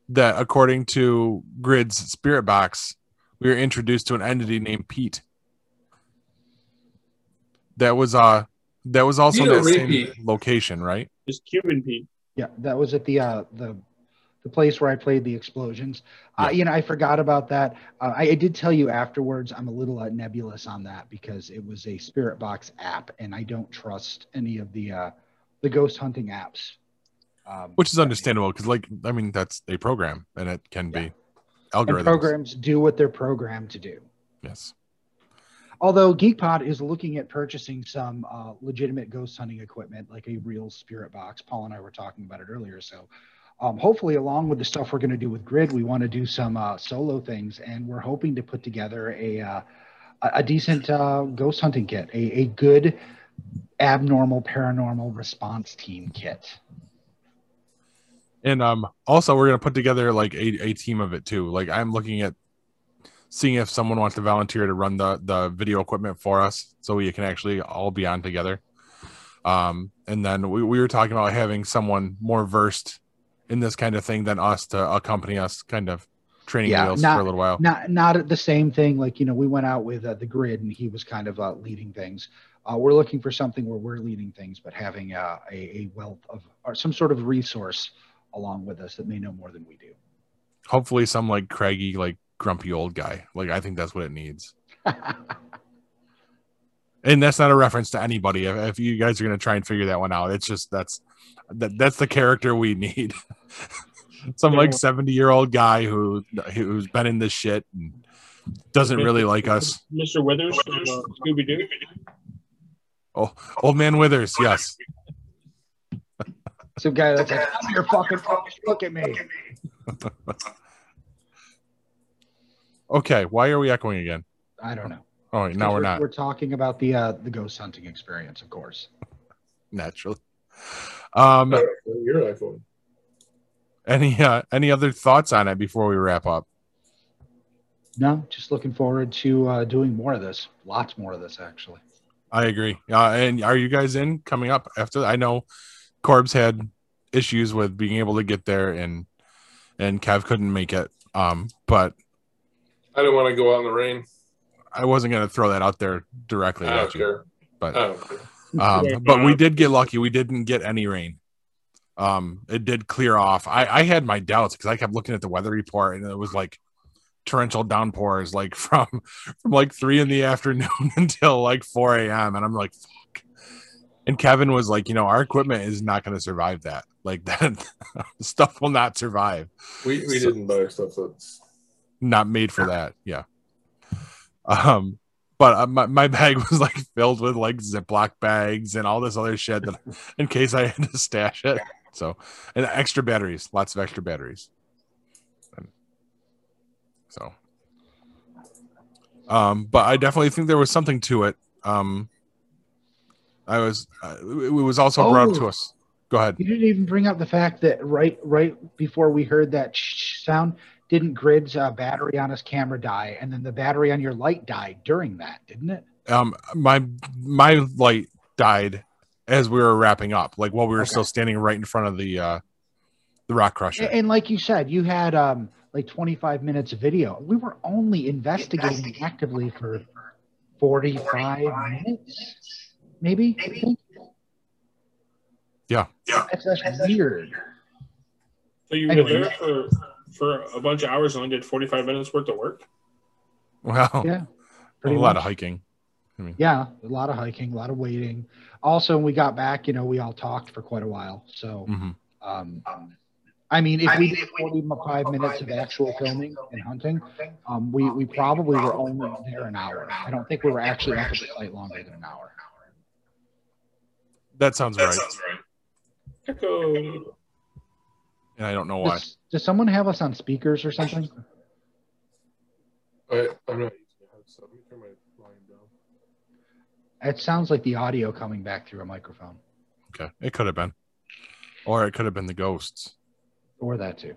that according to Grid's spirit box, we were introduced to an entity named Pete. That was uh that was also in Pete or that same repeat? location, right? Just Cuban Pete. Yeah, that was at the uh, the the place where I played the explosions. Uh, you know, I forgot about that. Uh, I, I did tell you afterwards. I'm a little uh, nebulous on that because it was a spirit box app, and I don't trust any of the uh, the ghost hunting apps. Um, Which is understandable because, like, I mean, that's a program and it can be and algorithms. programs do what they're programmed to do. Yes. Although GeekPod is looking at purchasing some uh, legitimate ghost hunting equipment, like a real spirit box. Paul and I were talking about it earlier. So, um, hopefully, along with the stuff we're going to do with Grid, we want to do some uh, solo things, and we're hoping to put together a uh, a decent uh, ghost hunting kit, a, a good abnormal paranormal response team kit. And um also we're gonna put together like a, a team of it too. Like I'm looking at seeing if someone wants to volunteer to run the the video equipment for us so we can actually all be on together. Um and then we, we were talking about having someone more versed in this kind of thing than us to accompany us kind of training Yeah, wheels not- for a little while. not not the same thing like you know we went out with uh, the grid and he was kind of uh, leading things uh, we're looking for something where we're leading things but having uh, a, a wealth of or some sort of resource along with us that may know more than we do Hopefully some like craggy, like grumpy old guy. Like I think that's what it needs. and that's not a reference to anybody if, if you guys are going to try and figure that one out it's just that's that, that's the character we need some like 70 year old guy who who's been in this shit and doesn't really like us Mr. Withers from uh, Scooby Doo. oh old man withers yes some guy that's like i'm your fucking folks look at me okay why are we echoing again i don't know oh wait, now we're not we're talking about the uh, the ghost hunting experience of course naturally um Your iPhone. any uh any other thoughts on it before we wrap up no just looking forward to uh, doing more of this lots more of this actually I agree. Uh, and are you guys in coming up after? I know Corb's had issues with being able to get there, and and Kev couldn't make it. Um, but I don't want to go out in the rain. I wasn't gonna throw that out there directly at don't you. care. But um, but we did get lucky. We didn't get any rain. Um, it did clear off. I I had my doubts because I kept looking at the weather report, and it was like torrential downpours, like from from like three in the afternoon until like four a.m. And I'm like, fuck. And Kevin was like, you know, our equipment is not going to survive that. Like that stuff will not survive. We we So- didn't buy stuff that's Not made for that. Yeah. Um, but uh, my, my bag was like filled with like Ziploc bags and all this other shit that in case I had to stash it. So, and extra batteries, lots of extra batteries. So, um, but I definitely think there was something to it. Um, I was, uh, it was also brought up to Oh. us. Go ahead. You didn't even bring up the fact that right right before we heard that shh sound, didn't Grid's uh, battery on his camera die, and then the battery on your light died during that, didn't it? um my my light died as we were wrapping up like while we were Okay. still standing right in front of the uh the rock crusher And, and like you said, you had um like 25 minutes of video. We were only investigating actively for 45 minutes, maybe. I think. Yeah. That's, that's weird. So you were there for for a bunch of hours and only did 45 minutes worth of work? Well, Yeah. a pretty lot of hiking. Yeah, a lot of hiking, a lot of waiting. Also, when we got back, you know, we all talked for quite a while. So, hmm um, I mean, if we did 45 minutes of actual filming and hunting, um, we, we probably were only there an hour. I don't think we were actually up at the site longer than an hour. That sounds right. Echo. And I don't know why. Does, does someone have us on speakers or something? I, I'm not using a headset. Let me turn my volume down. It sounds like the audio coming back through a microphone, Okay. It could have been. Or it could have been the ghosts. or that too.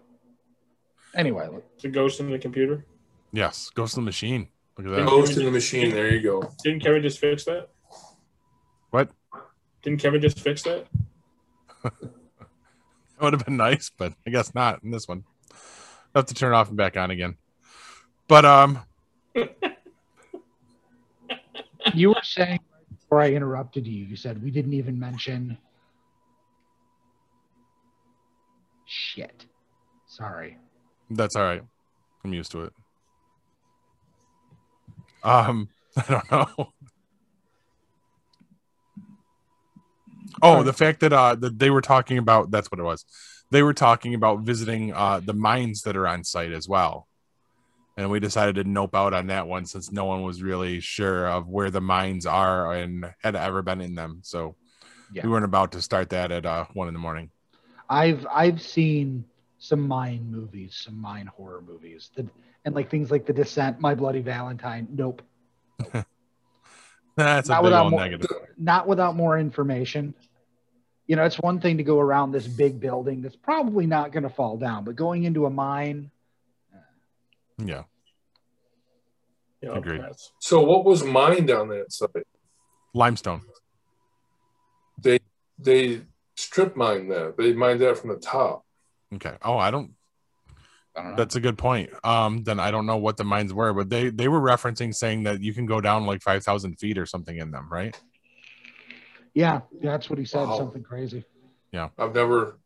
Anyway, look, It's a ghost in the computer. Yes. Ghost in the machine. Look at that. Ghost in the machine. There you go. Didn't Kevin just fix that? What? Didn't Kevin just fix that? That would have been nice, but I guess not in this one. I have to turn it off and back on again. But um you were saying before I interrupted you, you said we didn't even mention. Shit. Sorry. that's all right. I'm used to it. Um I don't know. Oh, the fact that uh that they were talking about that's what it was. They were talking about visiting uh the mines that are on site as well. And we decided to nope out on that one since no one was really sure of where the mines are and had ever been in them. So Yeah. we weren't about to start that at uh one in the morning. I've I've seen some mine movies, some mine horror movies, that and like things like The Descent, My Bloody Valentine. Nope, That's a Not big without old more- negative. not without more information. You know, it's one thing to go around this big building that's probably not going to fall down, but going into a mine, Yeah. Yeah, Agreed. So what was mined on that site? Limestone. They they strip mined that. They mined that from the top. Okay. Oh, I don't I don't know. That's a good point. Um then I don't know what the mines were, but they they were referencing saying that you can go down like 5000 feet or something in them, right? yeah, that's what he said. Wow. Something crazy. Yeah, I've never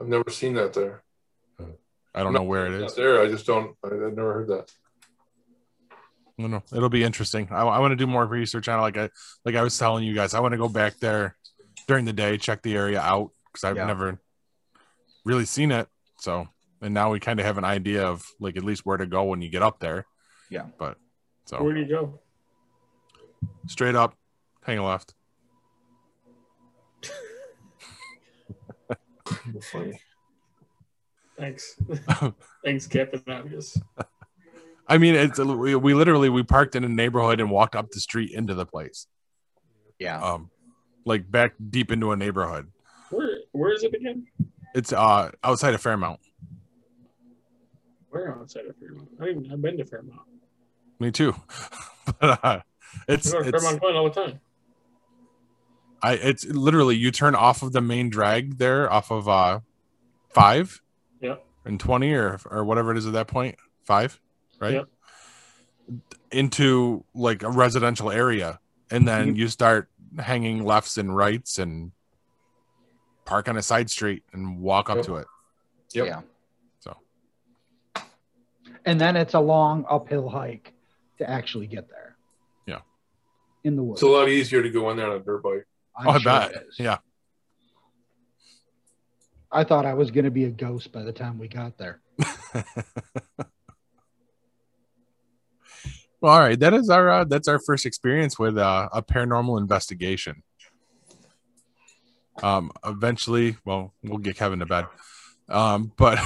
I've never seen that there. I don't know where It's there. I just don't. I, I've never heard that. I don't know. It'll be interesting. I, I want to do more research on it. Like I like I was telling you guys, I want to go back there during the day, check the area out because I've Yeah. never really seen it. So and now we kind of have an idea of like at least where to go when you get up there. Yeah. But so Where do you go? straight up, hang a left. Thanks. Thanks, Captain Obvious. I mean, it's we, we literally we parked in a neighborhood and walked up the street into the place, Yeah. um, like back deep into a neighborhood. Where where is it again? It's uh outside of Fairmount. Where outside of Fairmount? I don't even, I've been to Fairmount. Me too, but uh, I it's go to it's Fairmont Glen all the time. I it's literally you turn off of the main drag there off of uh five, Yeah. and twenty or or whatever it is at that point five, right? Yep. Into like a residential area, and then Mm-hmm. you start hanging lefts and rights and park on a side street and walk up Yep. to it. Yep. Yeah. So And then it's a long uphill hike to actually get there. Yeah. In the woods. It's a lot easier to go in there on a dirt bike. I'm oh, I sure bet. Yeah. I thought I was going to be a ghost by the time we got there. Well, all right. That is our uh, that's our first experience with uh, a paranormal investigation. Um, eventually, well, we'll get Kevin to bed. Um, but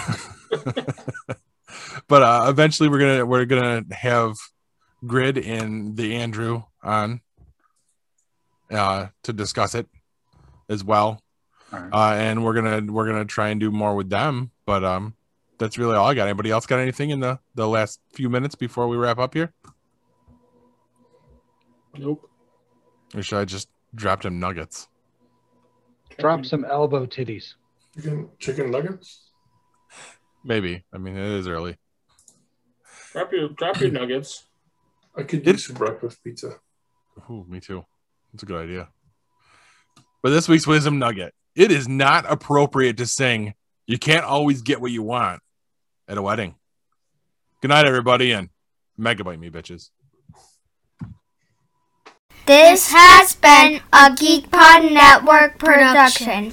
but uh, eventually, we're gonna we're gonna have Grid and the Andrew on uh, to discuss it as well, All right. uh, and we're gonna we're gonna try and do more with them. But um, that's really all I got. Anybody else got anything in the the last few minutes before we wrap up here? Nope. Or should I just drop them nuggets? Drop some elbow titties. Chicken, chicken nuggets. Maybe. I mean, it is early. Drop your drop your nuggets. I could do some breakfast pizza. Ooh, me too. That's a good idea. But this week's wisdom nugget: it is not appropriate to sing "You can't always get what you want" at a wedding. Good night, everybody, and megabyte me, bitches. This has been a GeekPod Network production.